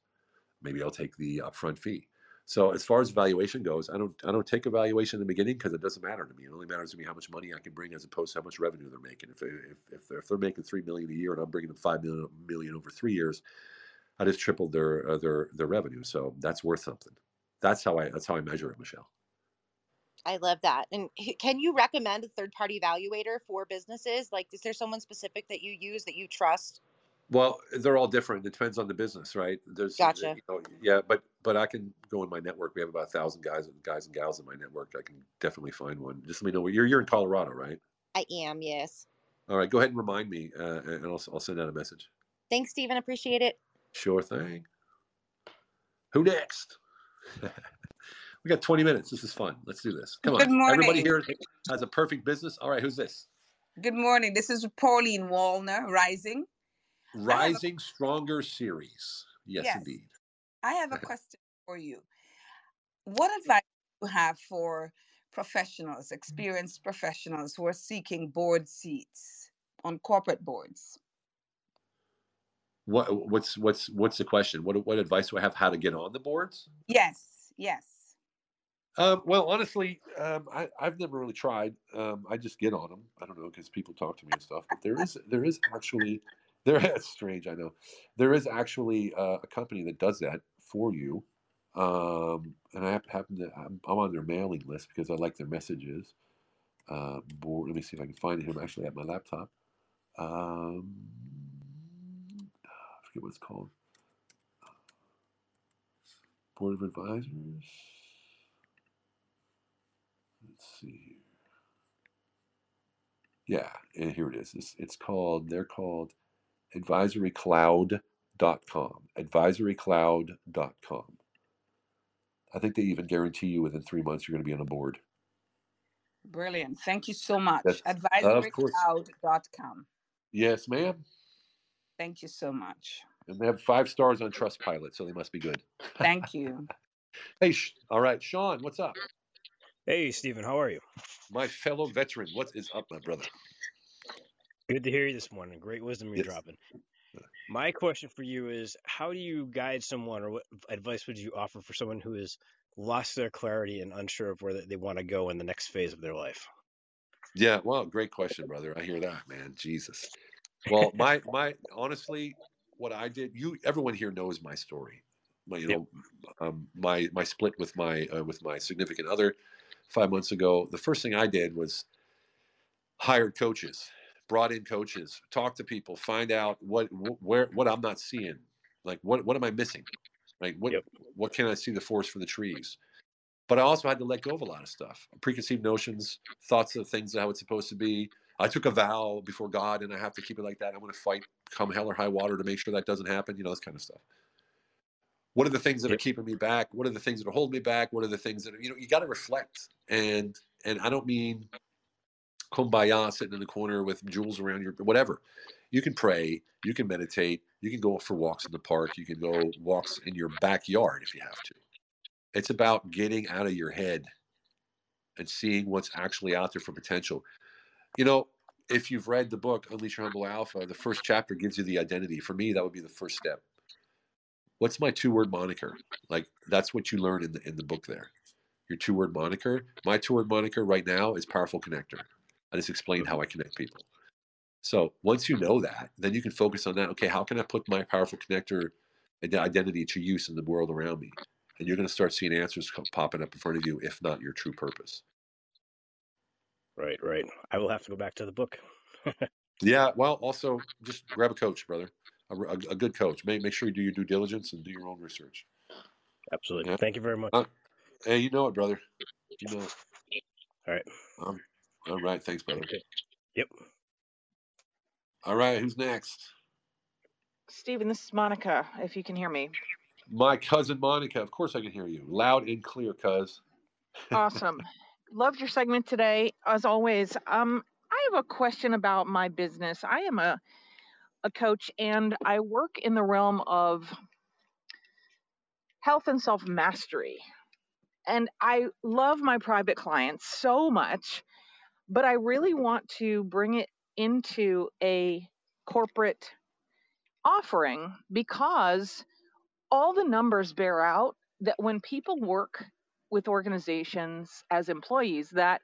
Maybe I'll take the upfront fee. So as far as valuation goes, I don't I don't take a valuation in the beginning because it doesn't matter to me. It only matters to me how much money I can bring as opposed to how much revenue they're making. If if if they're, if they're making three million a year and I'm bringing them five million million over three years, I just tripled their uh, their their revenue. So that's worth something. That's how I that's how I measure it, Michelle. I love that. And can you recommend a third party evaluator for businesses? Like, is there someone specific that you use that you trust? Well, they're all different. It depends on the business, right? There's, uh, Gotcha. you know, yeah, but but I can go in my network. We have about a thousand guys and guys and gals in my network. I can definitely find one. Just let me know. where- You're you're in Colorado, right? I am, yes. All right, go ahead and remind me, uh, and I'll I'll send out a message. Thanks, Stephen. Appreciate it. Sure thing. Who next? we got 20 minutes. This is fun. Let's do this. Come on. Good Everybody here has a perfect business. All right, who's this? Good morning. This is Pauline Wallner, Rising. Have a, Rising Stronger series. Yes, yes, indeed. I have a question for you. What advice do you have for professionals, experienced professionals who are seeking board seats on corporate boards? What what's what's what's the question? What what advice do I have how to get on the boards? Yes, yes. Um, well, honestly, um, I, I've never really tried. Um, I just get on them. I don't know because people talk to me and stuff. But there is there is actually there. It's strange, I know. There is actually uh, a company that does that for you, um, and I happen to I'm, I'm on their mailing list because I like their messages. Uh, board. Let me see if I can find it. I'm actually at my laptop. Um, I forget what it's called. Board of Advisors. Let's see here. Yeah, and here it is. It's, it's called, they're called advisorycloud.com. Advisorycloud.com. I think they even guarantee you within three months you're going to be on a board. Brilliant. Thank you so much. That's, uh, of. Advisorycloud.com. Yes, ma'am. Thank you so much. And they have five stars on Trustpilot, so they must be good. Thank you. Hey, Sh- all right, Sean, what's up? Hey, Stephen, how are you? My fellow veteran, what is up, my brother? Good to hear you this morning. Great wisdom you're Yes. dropping. My question for you is how do you guide someone or what advice would you offer for someone who has lost their clarity and unsure of where they- they want to go in the next phase of their life? Yeah, well, great question, brother. I hear that, man. Jesus. Well, my my honestly, what I did, you everyone here knows my story. My, you Yep. know, um, my my split with my uh, with my significant other five months ago. The first thing I did was hired coaches, brought in coaches, talked to people, find out what wh- where what I'm not seeing, like what what am I missing, like what Yep. what can I see the forest for the trees. But I also had to let go of a lot of stuff, preconceived notions, thoughts of things how it's supposed to be. I took a vow before God, and I have to keep it like that. I'm going to fight, come hell or high water, to make sure that doesn't happen. You know, this kind of stuff. What are the things that are keeping me back? What are the things that are holding me back? What are the things that are, you know, you got to reflect. And and I don't mean kumbaya sitting in the corner with jewels around your whatever. You can pray, you can meditate, you can go for walks in the park, you can go walks in your backyard if you have to. It's about getting out of your head and seeing what's actually out there for potential. You know, if you've read the book Unleash Your Humble Alpha, the first chapter gives you the identity. For me, that would be the first step. What's my two-word moniker? Like that's what you learn in the in the book there. Your two-word moniker. My two-word moniker right now is powerful connector. I just explained how I connect people. So once you know that, then you can focus on that. Okay, how can I put my powerful connector ide- identity to use in the world around me? And you're going to start seeing answers co- popping up in front of you, if not your true purpose. Right, right. I will have to go back to the book. Yeah. Well, also just grab a coach, brother. A, a, a good coach. Make make sure you do your due diligence and do your own research. Absolutely. Yeah. Thank you very much. Uh, hey, you know it, brother. You know it. All right. Um, all right. Thanks, brother. Okay. Yep. All right. Who's next? Stephen, this is Monica, if you can hear me. My cousin Monica. Of course, I can hear you loud and clear, cuz. Awesome. loved your segment today, as always. Um, I have a question about my business. I am a a coach, and I work in the realm of health and self mastery. And I love my private clients so much, but I really want to bring it into a corporate offering because all the numbers bear out that when people work with organizations as employees that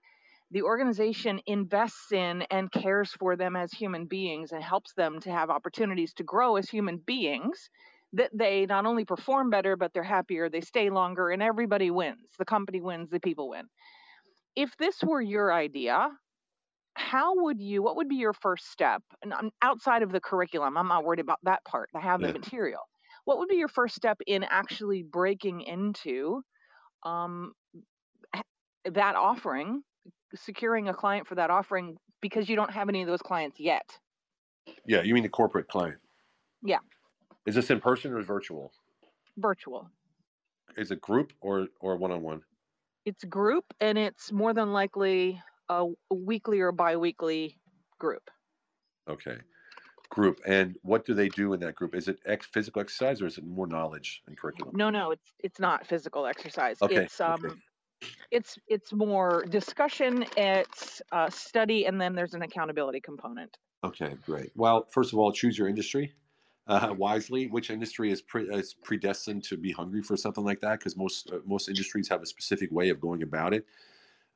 the organization invests in and cares for them as human beings and helps them to have opportunities to grow as human beings that they not only perform better but they're happier they stay longer and everybody wins. The company wins the people win if this were your idea how would you what would be your first step and I'm outside of the curriculum i'm not worried about that part i have the Yeah. material what would be your first step in actually breaking into um, that offering securing a client for that offering because you don't have any of those clients yet Yeah, you mean the corporate client? yeah Is this in person or virtual? virtual Is it group or or one on one? It's group and it's more than likely a weekly or biweekly group Okay, group. And what do they do in that group? Is it ex- physical exercise or is it more knowledge and curriculum? no no it's it's not physical exercise Okay, it's um it's it's more discussion it's uh, study and then there's an accountability component Okay, great. Well, first of all, choose your industry uh, wisely. Which industry is, pre- is predestined to be hungry for something like that? Because most uh, most industries have a specific way of going about it,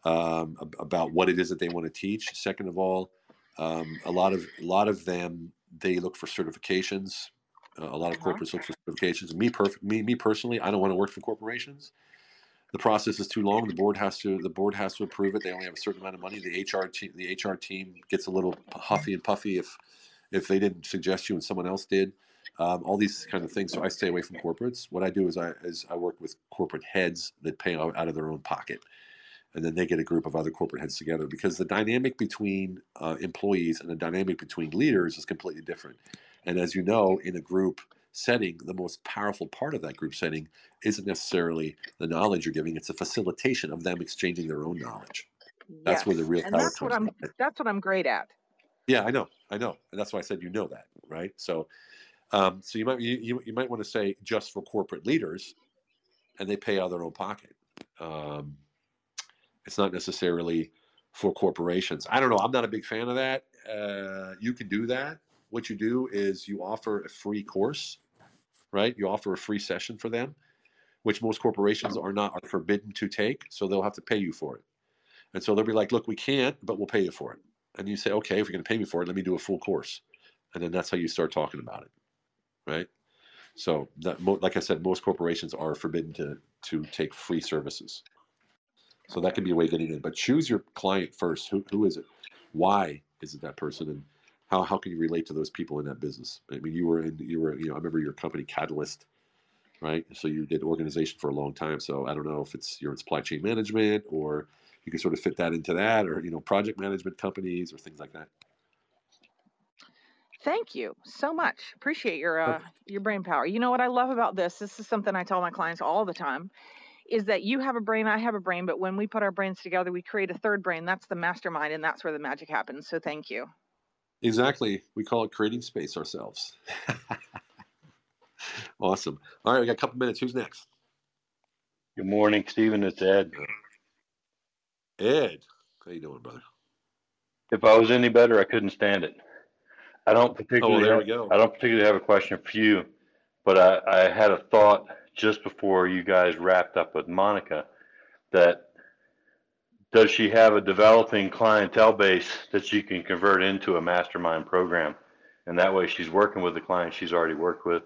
um, ab- about what it is that they want to teach. Second of all, um, a lot of a lot of them they look for certifications. Uh, a lot of Uh-huh. corporates look for certifications. Me, perf- me, me personally, I don't want to work for corporations. The process is too long. The board has to the board has to approve it. They only have a certain amount of money. The HR team the HR team gets a little huffy and puffy if if they didn't suggest you and someone else did. Um, all these kind of things. So I stay away from corporates. What I do is I is I work with corporate heads that pay out, out of their own pocket, and then they get a group of other corporate heads together because the dynamic between uh, employees and the dynamic between leaders is completely different. And as you know, in a group setting, the most powerful part of that group setting isn't necessarily the knowledge you're giving; it's a facilitation of them exchanging their own knowledge. That's where the Yes, real and power that's what comes i'm from. that's what i'm great at Yeah, I know, I know, and that's why I said you know that, right? So, um, so you might you, you, might want to say just for corporate leaders, and they pay out of their own pocket. Um, it's not necessarily for corporations. I don't know. I'm not a big fan of that. Uh, you can do that. What you do is you offer a free course, right? You offer a free session for them, which most corporations are not are forbidden to take. So they'll have to pay you for it. And so they'll be like, "Look, we can't, but we'll pay you for it." And you say, "Okay, if you're going to pay me for it, let me do a full course." And then that's how you start talking about it, right? So that, like I said, most corporations are forbidden to to take free services. So that can be a way of getting in. But choose your client first. Who who is it? Why is it that person? And how how can you relate to those people in that business? I mean, you were in you were you know I remember your company Catalyst, right? So you did organization for a long time. So I don't know if it's you're in supply chain management or you can sort of fit that into that, or you know project management companies or things like that. Thank you so much. Appreciate your uh, your brain power. You know what I love about this? This is something I tell my clients all the time is that you have a brain, I have a brain, but when we put our brains together, we create a third brain. That's the mastermind and that's where the magic happens. So thank you. Exactly. We call it creating space ourselves. awesome. All right, we got a couple minutes. Who's next? Good morning, Stephen. It's Ed. Ed. How you doing, brother? If I was any better, I couldn't stand it. I don't oh, particularly. Oh, there have, we go. I don't particularly have a question for you, but I, I had a thought just before you guys wrapped up with Monica that does she have a developing clientele base that she can convert into a mastermind program, and that way she's working with the clients she's already worked with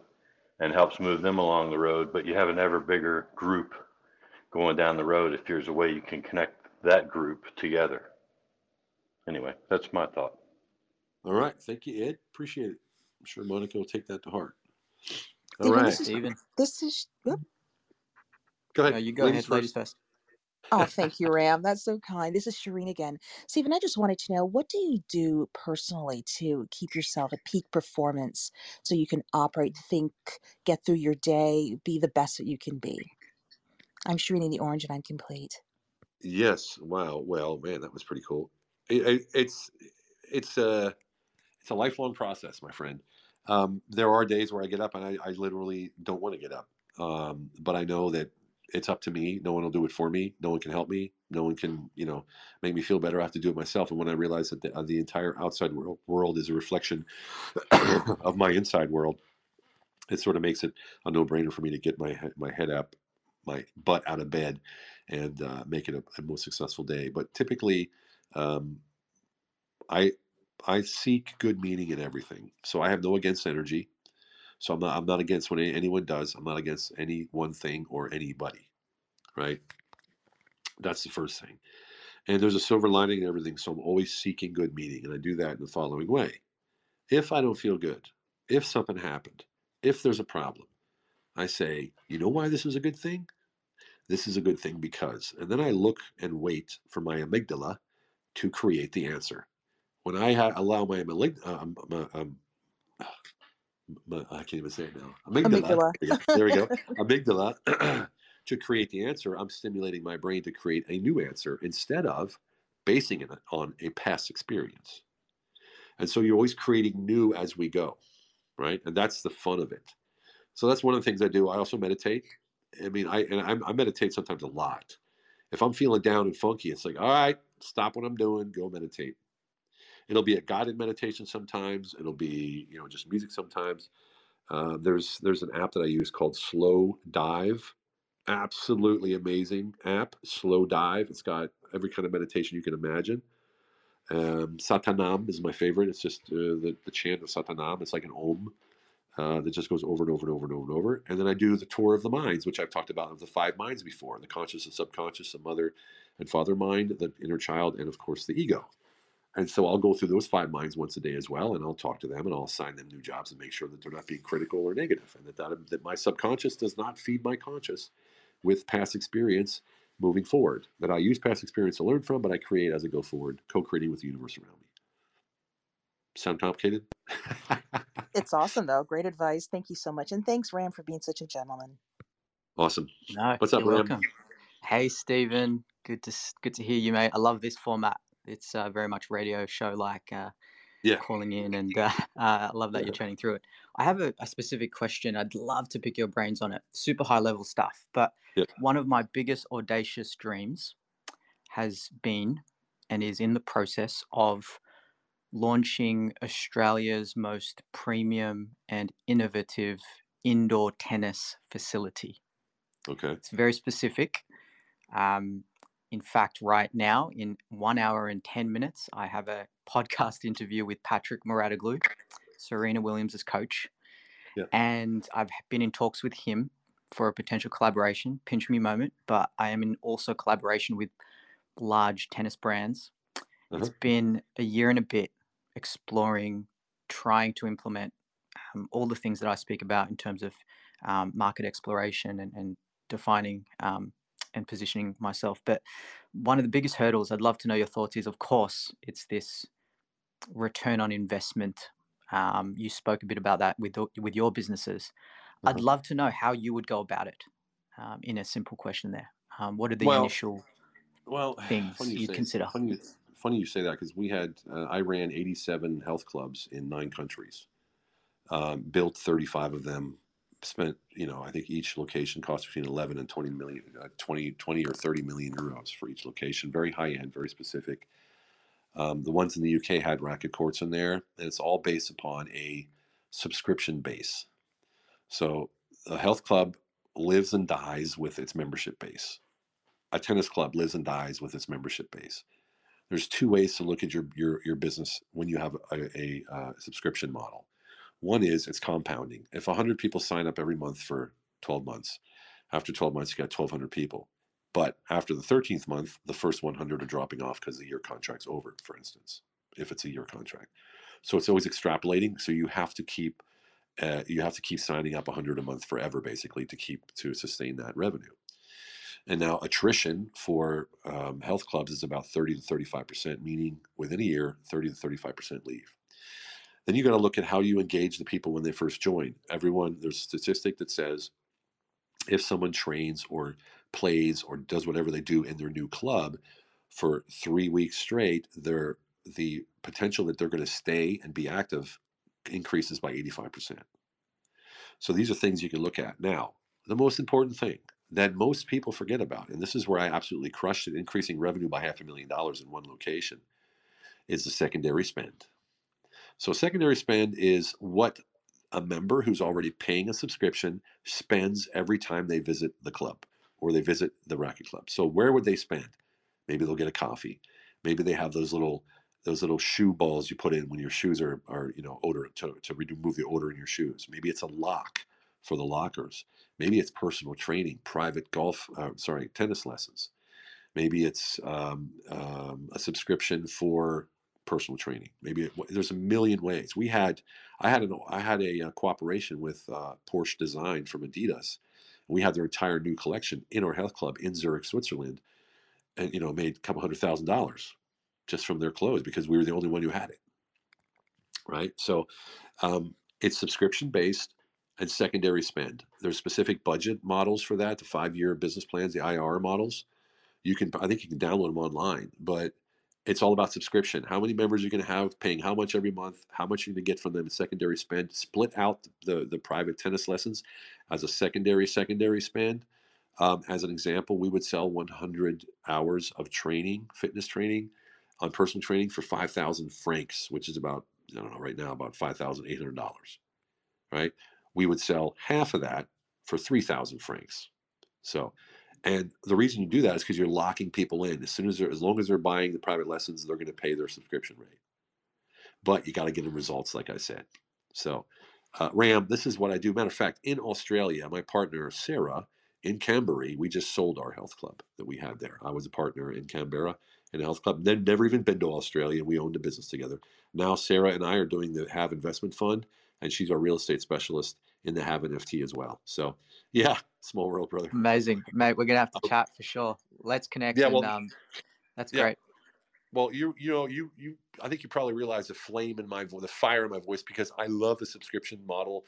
and helps move them along the road. But you have an ever bigger group going down the road if there's a way you can connect that group together. Anyway, that's my thought. All right. Thank you, Ed. Appreciate it. I'm sure Monica will take that to heart. All Stephen, right. this is Stephen. this is whoop. Go ahead. No, you go Ladies ahead, ladies first. first. Oh, thank you, Ram. That's so kind. This is Shireen again. Stephen, I just wanted to know what do you do personally to keep yourself at peak performance so you can operate, think, get through your day, be the best that you can be? I'm Shireen in the Orange and I'm complete. Yes. Wow. Well, man, that was pretty cool. It, it, it's it's a it's a lifelong process, my friend. Um, there are days where I get up and I, I literally don't want to get up, um, but I know that it's up to me. No one will do it for me. No one can help me. No one can, you know, make me feel better. I have to do it myself. And when I realize that the, uh, the entire outside world, world is a reflection of my inside world, it sort of makes it a no-brainer for me to get my my head up, my butt out of bed, and uh, make it a, a most successful day. But typically, um, I I seek good meaning in everything. So I have no against energy. So I'm not I'm not against what anyone does. I'm not against any one thing or anybody. Right. That's the first thing. And there's a silver lining in everything. So I'm always seeking good meaning, and I do that in the following way. If I don't feel good, if something happened, if there's a problem, I say, you know why this is a good thing? This is a good thing because. And then I look and wait for my amygdala to create the answer. When I ha- allow my amygdala, um, um, um, m- I can't even say it now. Amygdala. Amygdala. There. There we go. Amygdala to create the answer. I'm stimulating my brain to create a new answer instead of basing it on a past experience. And so you're always creating new as we go, right? And that's the fun of it. So that's one of the things I do. I also meditate. I mean, I and I, I meditate sometimes a lot. If I'm feeling down and funky, it's like, all right, stop what I'm doing, go meditate. It'll be a guided meditation sometimes. It'll be you know just music sometimes. Uh, there's there's an app that I use called Slow Dive. Absolutely amazing app, Slow Dive. It's got every kind of meditation you can imagine. Um, Satanam is my favorite. It's just uh, the, the chant of Satanam. It's like an om uh, that just goes over and over and over and over and over. And then I do the tour of the minds, which I've talked about of the five minds before the conscious and subconscious, the mother and father mind, the inner child, and of course the ego. And so I'll go through those five minds once a day as well, and I'll talk to them and I'll assign them new jobs and make sure that they're not being critical or negative, and that, that, that my subconscious does not feed my conscious with past experience moving forward. That I use past experience to learn from, but I create as I go forward, co creating with the universe around me. Sound complicated? It's awesome, though. Great advice. Thank you so much. And thanks, Ram, for being such a gentleman. Awesome. No, What's up, Ram? welcome. Hey, Stephen. Good to good to hear you, mate. I love this format. It's uh, very much radio show like. Uh, Yeah. calling in, and uh, uh, I love that you're chatting through it. I have a, a specific question. I'd love to pick your brains on it. Super high level stuff, but Yeah. one of my biggest audacious dreams has been and is in the process of launching Australia's most premium and innovative indoor tennis facility. Okay. It's very specific. Um, in fact, right now, in one hour and 10 minutes, I have a podcast interview with Patrick Mouratoglou, Serena Williams' coach. Yeah. And I've been in talks with him for a potential collaboration, pinch me moment, but I am in also collaboration with large tennis brands. It's Uh-huh. been a year and a bit exploring, trying to implement um, all the things that I speak about in terms of um, market exploration and, and defining um, and positioning myself. But one of the biggest hurdles I'd love to know your thoughts is, of course, it's this return on investment. Um, you spoke a bit about that with with your businesses. I'd Uh-huh. love to know how you would go about it. Um, in a simple question, there. Um, what are the Well, initial Well, things you say consider? funny funny you say that because we had uh, I ran 87 health clubs in nine countries, um, built 35 of them, spent you know I think each location cost between 11 and 20 million, uh, 20 20 or 30 million euros for each location, very high end, very specific. Um, the ones in the UK had racket courts in there, and it's all based upon a subscription base. So a health club lives and dies with its membership base. A tennis club lives and dies with its membership base. There's two ways to look at your your, your business when you have a, a, uh subscription model. One is it's compounding. If 100 people sign up every month for 12 months, after 12 months you got 1,200 people. But after the 13th month, the first 100 are dropping off because the year contract's over, for instance, if it's a year contract. So it's always extrapolating. So you have to keep uh, you have to keep signing up 100 a month forever, basically, to keep to sustain that revenue. And now attrition for um, health clubs is about 30 to 35 percent, meaning within a year, 30 to 35 percent leave. Then you got to look at how you engage the people when they first join. Everyone, there's a statistic that says if someone trains or plays or does whatever they do in their new club for three weeks straight, their the potential that they're going to stay and be active increases by 85%. So these are things you can look at. Now, the most important thing that most people forget about, and this is where I absolutely crushed it, increasing revenue by half a million dollars in one location, is the secondary spend. So secondary spend is what a member who's already paying a subscription spends every time they visit the club or they visit the racket club. So where would they spend? Maybe they'll get a coffee. Maybe they have those little those little shoe balls you put in when your shoes are, are you know odor to, to remove the odor in your shoes. Maybe it's a lock for the lockers. Maybe it's personal training, private golf, uh, sorry, tennis lessons. Maybe it's um, um, a subscription for personal training. Maybe it, there's a million ways. We had, I had an, I had a, uh, cooperation with uh, Porsche Design from Adidas. We had their entire new collection in our health club in Zurich, Switzerland, and you know made a couple hundred thousand dollars just from their clothes because we were the only one who had it. Right. So um, it's subscription based and secondary spend. There's specific budget models for that, the five year business plans, the IR models. You can, I think you can download them online, but it's all about subscription. How many members you're going to have, paying how much every month, how much you're going to get from them in secondary spend. Split out the the private tennis lessons as a secondary secondary spend. Um, as an example, we would sell 100 hours of training, fitness training, on personal training for 5,000 francs, which is about I don't know right now about $5,800. Right? We would sell half of that for 3,000 francs. So and the reason you do that is because you're locking people in. As soon as they're, as long as they're buying the private lessons, they're going to pay their subscription rate. But you got to get the results, like I said. So, uh, Ram, this is what I do. Matter of fact, in Australia, my partner Sarah in Canberra, we just sold our health club that we had there. I was a partner in Canberra in a health club. Then never even been to Australia. We owned a business together. Now Sarah and I are doing the Have Investment Fund, and she's our real estate specialist in the Have NFT as well. So yeah, small world, brother. Amazing, mate. We're gonna have to chat for sure. Let's connect. Yeah, well, and, um, that's yeah. great. Well, you you know you you I think you probably realize the flame in my voice, the fire in my voice, because I love the subscription model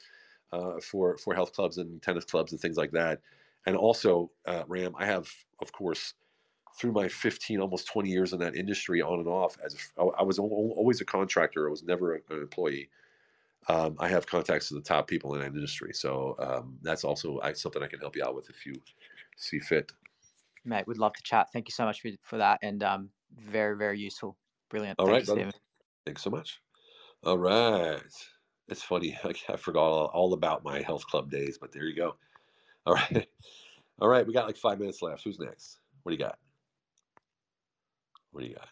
uh, for for health clubs and tennis clubs and things like that. And also, uh, Ram, I have of course through my 15 almost 20 years in that industry on and off as I was always a contractor. I was never an employee um, I have contacts to the top people in that industry. So um, that's also I, something I can help you out with if you see fit. Mate, we'd love to chat. Thank you so much for, for that. And um, very, very useful. Brilliant. All Thank right, you. Thanks so much. All right. It's funny. I forgot all, all about my health club days, but there you go. All right. All right. We got like five minutes left. Who's next? What do you got? What do you got?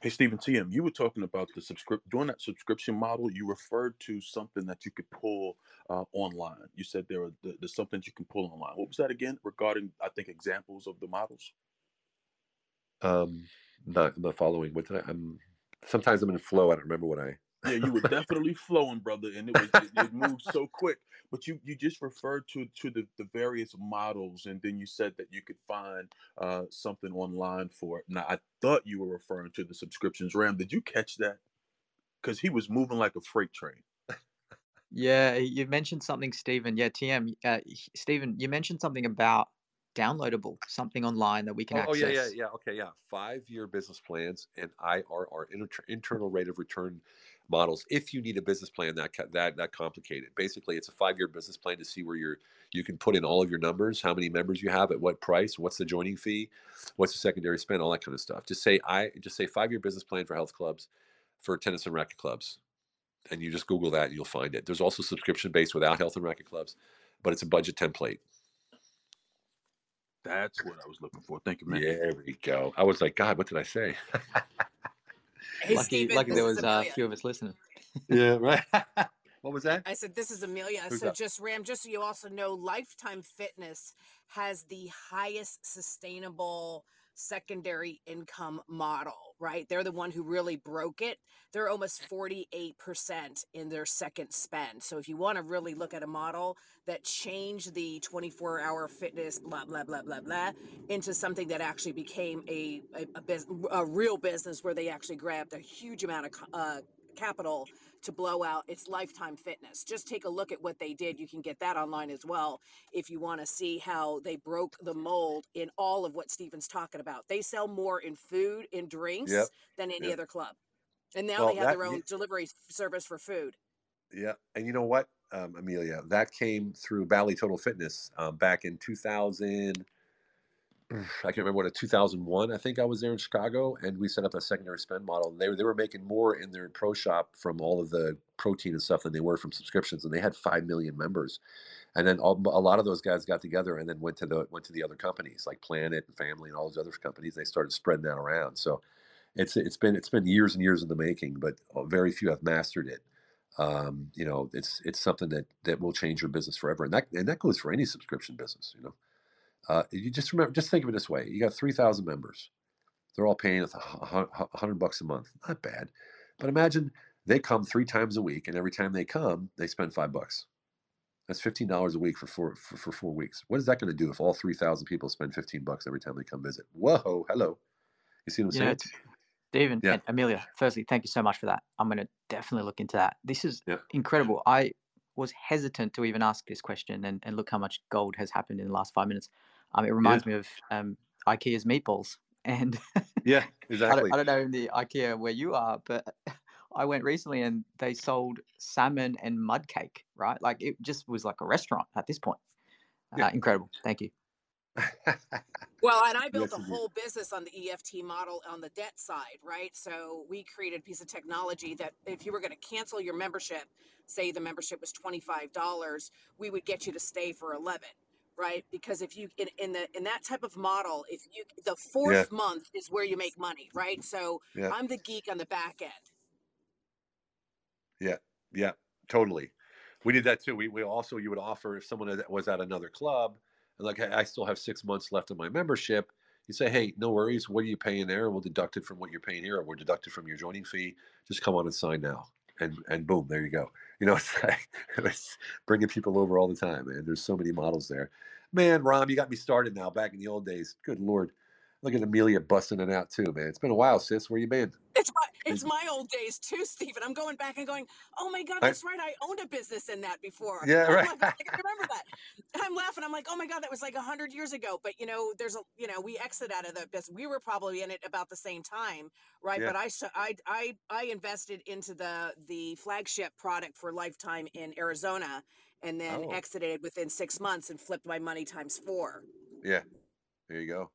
Hey, Stephen TM, you were talking about the subscript during that subscription model. You referred to something that you could pull uh, online. You said there are there's something you can pull online. What was that again? Regarding, I think, examples of the models. Um, the the following. What did I? I'm sometimes I'm in flow. I don't remember what I yeah, you were definitely flowing, brother, and it was it, it, moved so quick. But you you just referred to to the, the various models, and then you said that you could find uh, something online for it. Now I thought you were referring to the subscriptions. Ram, did you catch that? Because he was moving like a freight train. Yeah, you mentioned something, Stephen. Yeah, TM, uh, Stephen, you mentioned something about downloadable, something online that we can oh, access. Oh yeah, yeah, yeah. Okay, yeah. Five-year business plans and IRR, inter- internal rate of return models if you need a business plan that that that complicated. Basically, it's a five-year business plan to see where you're you can put in all of your numbers, how many members you have, at what price, what's the joining fee, what's the secondary spend, all that kind of stuff. Just say I just say five-year business plan for health clubs, for tennis and racket clubs, and you just Google that and you'll find it. There's also subscription based without health and racket clubs, but it's a budget template. That's what I was looking for. Thank you, man. There we go. I was like, God, what did I say? Hey, lucky, Stephen, lucky there was uh, a Amelia. few of us listening. yeah, right. what was that? I said, this is Amelia. Who's so that? just Ram, just so you also know, Lifetime Fitness has the highest sustainable secondary income model, right? They're the one who really broke it. They're almost 48% in their second spend. So if you want to really look at a model that changed the 24 hour fitness, blah, blah, blah, blah, blah, into something that actually became a, a, a, bus- a real business where they actually grabbed a huge amount of uh, capital to blow out its lifetime fitness. Just take a look at what they did. You can get that online as well if you want to see how they broke the mold in all of what Stephen's talking about. They sell more in food, and drinks Yep. than any Yep. other club. And now Well, they have that their own delivery service for food. Yeah, and you know what, um, Amelia, that came through Bally Total Fitness um, back in 2000. I can't remember what, a 2001. I think I was there in Chicago, and we set up a secondary spend model. They were they were making more in their pro shop from all of the protein and stuff than they were from subscriptions, and they had five million members. And then all, a lot of those guys got together and then went to the went to the other companies like Planet and Family and all those other companies. They started spreading that around. So it's it's been it's been years and years in the making, but uh, very few have mastered it. Um, you know, it's it's something that that will change your business forever, and that and that goes for any subscription business. You know, uh, you just remember, just think of it this way: you got three thousand members, they're all paying a hu- hu- hundred bucks a month. Not bad, but imagine they come three times a week, and every time they come, they spend five bucks. That's fifteen dollars a week for four for, for four weeks. What is that going to do if all three thousand people spend fifteen bucks every time they come visit? Whoa, hello. You see what I'm know, saying? David Yeah. and Amelia, firstly, thank you so much for that. I'm going to definitely look into that. This is Yeah. incredible. I was hesitant to even ask this question, and, and look how much gold has happened in the last five minutes. Um, it reminds me of um, IKEA's meatballs. And Yeah, I, exactly. don't, I don't know in the IKEA where you are, but I went recently and they sold salmon and mud cake, right? Like it just was like a restaurant at this point. Uh, Yeah. incredible. Thank you. Well, and I built Yes, a whole business on the EFT model on the debt side, right? So we created a piece of technology that if you were going to cancel your membership, say the membership was $25, we would get you to stay for 11, right? Because if you in, in the in that type of model, if you the Yeah, fourth month is where you make money, right? So yeah. I'm the geek on the back end. Yeah, yeah, totally. We did that too. We we also you would offer if someone that was at another club and like "Hey, I still have six months left of my membership. You say, hey, no worries. What are you paying there? We'll deduct it from what you're paying here, or we'll deduct it from your joining fee. Just come on and sign now, and and boom, there you go. You know, it's like it's bringing people over all the time, man. There's so many models there. Man, Rom, you got me started now. Back in the old days, good lord. Look at Amelia busting it out too, man. It's been a while, sis. Where you been? It's my it's my old days too, Stephen. I'm going back and going, oh my God, I, that's right. I owned a business in that before. yeah, Oh right. God, I remember that. And I'm laughing. I'm like, oh my God, that was like a hundred years ago. But you know, there's a you know, we exited out of the business. We were probably in it about the same time, right? yeah. But I I I I invested into the the flagship product for Lifetime in Arizona, and then Oh, exited within six months and flipped my money times four. yeah. There you go.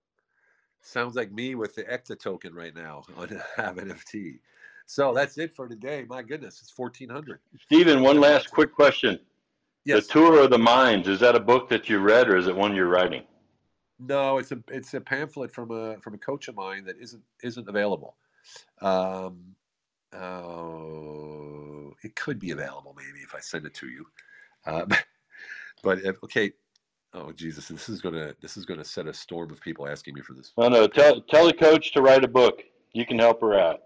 Sounds like me with the ECTA token right now on Have NFT. So that's it for today. My goodness, it's fourteen hundred. Stephen, one Got a lot last quick question. The Tour of the Minds, is that a book that you read or is it one you're writing? No, it's a it's a pamphlet from a from a coach of mine that isn't isn't available. Um, oh, it could be available maybe if I send it to you. Uh, but if, okay. Oh Jesus, this is gonna this is gonna set a storm of people asking me for this. No, no, tell, tell the coach to write a book. You can help her out.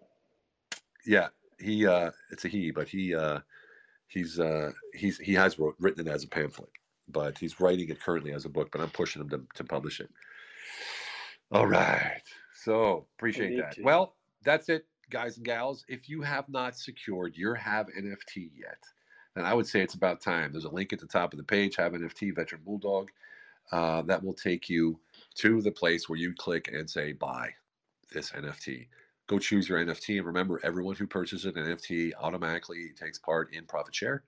Yeah, he uh, it's a he, but he uh, he's uh, he's he has wrote, written it as a pamphlet, but he's writing it currently as a book. But I'm pushing him to, to publish it. All right. So appreciate that. too. Well, that's it, guys and gals. If you have not secured your Have NFT yet, then I would say it's about time. There's a link at the top of the page, Have NFT Veteran Bulldog. Uh, that will take you to the place where you click and say buy this NFT. Go choose your NFT, and remember, everyone who purchases an NFT automatically takes part in profit share,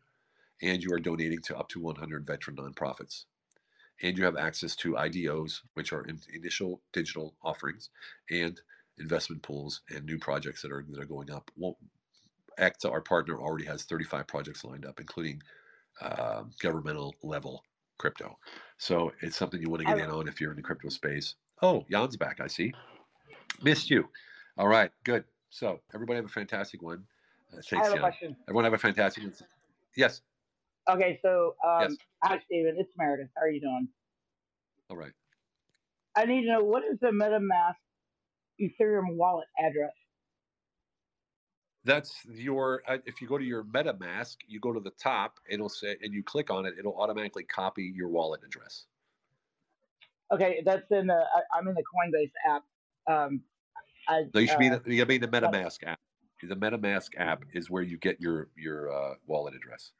and you are donating to up to 100 veteran nonprofits and you have access to IDOs, which are in initial digital offerings, and investment pools and new projects that are that are going up. Well, ACTA, our partner, already has 35 projects lined up, including uh, governmental level crypto. So it's something you want to get in on if you're in the crypto space. Oh, Jan's back. I see. Missed you. All right, good. So everybody have a fantastic one. Uh, I thanks, have a Jan. question. Everyone have a fantastic one. Yes. Okay, so um, Yes. hi Steven, it's Meredith. How are you doing? All right. I need to know what is the MetaMask Ethereum wallet address? That's your. Uh, if you go to your MetaMask, you go to the top. It'll say, and you click on it. It'll automatically copy your wallet address. Okay, that's in the. I, I'm in the Coinbase app. Um, I No, you should be. In uh, the, you be in the MetaMask app. the MetaMask app is where you get your your uh, wallet address.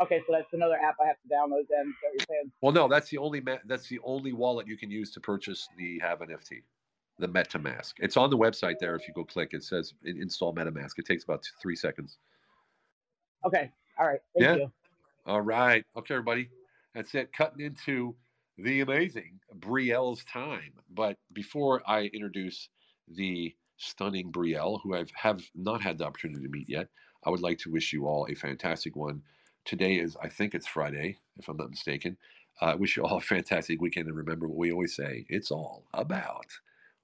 Okay, so that's another app I have to download. Then, is that what you're saying? Well, no, that's the only ma- that's the only wallet you can use to purchase the Have NFT, the MetaMask. It's on the website there. If you go click, it says install MetaMask. It takes about two, three seconds. Okay, all right. Thank yeah. you. All right. Okay, everybody. That's it. Cutting into the amazing Brielle's time. But before I introduce the stunning Brielle, who I have not had the opportunity to meet yet, I would like to wish you all a fantastic one. Today is, I think it's Friday, if I'm not mistaken. Uh, I wish you all a fantastic weekend. And remember what we always say it's all about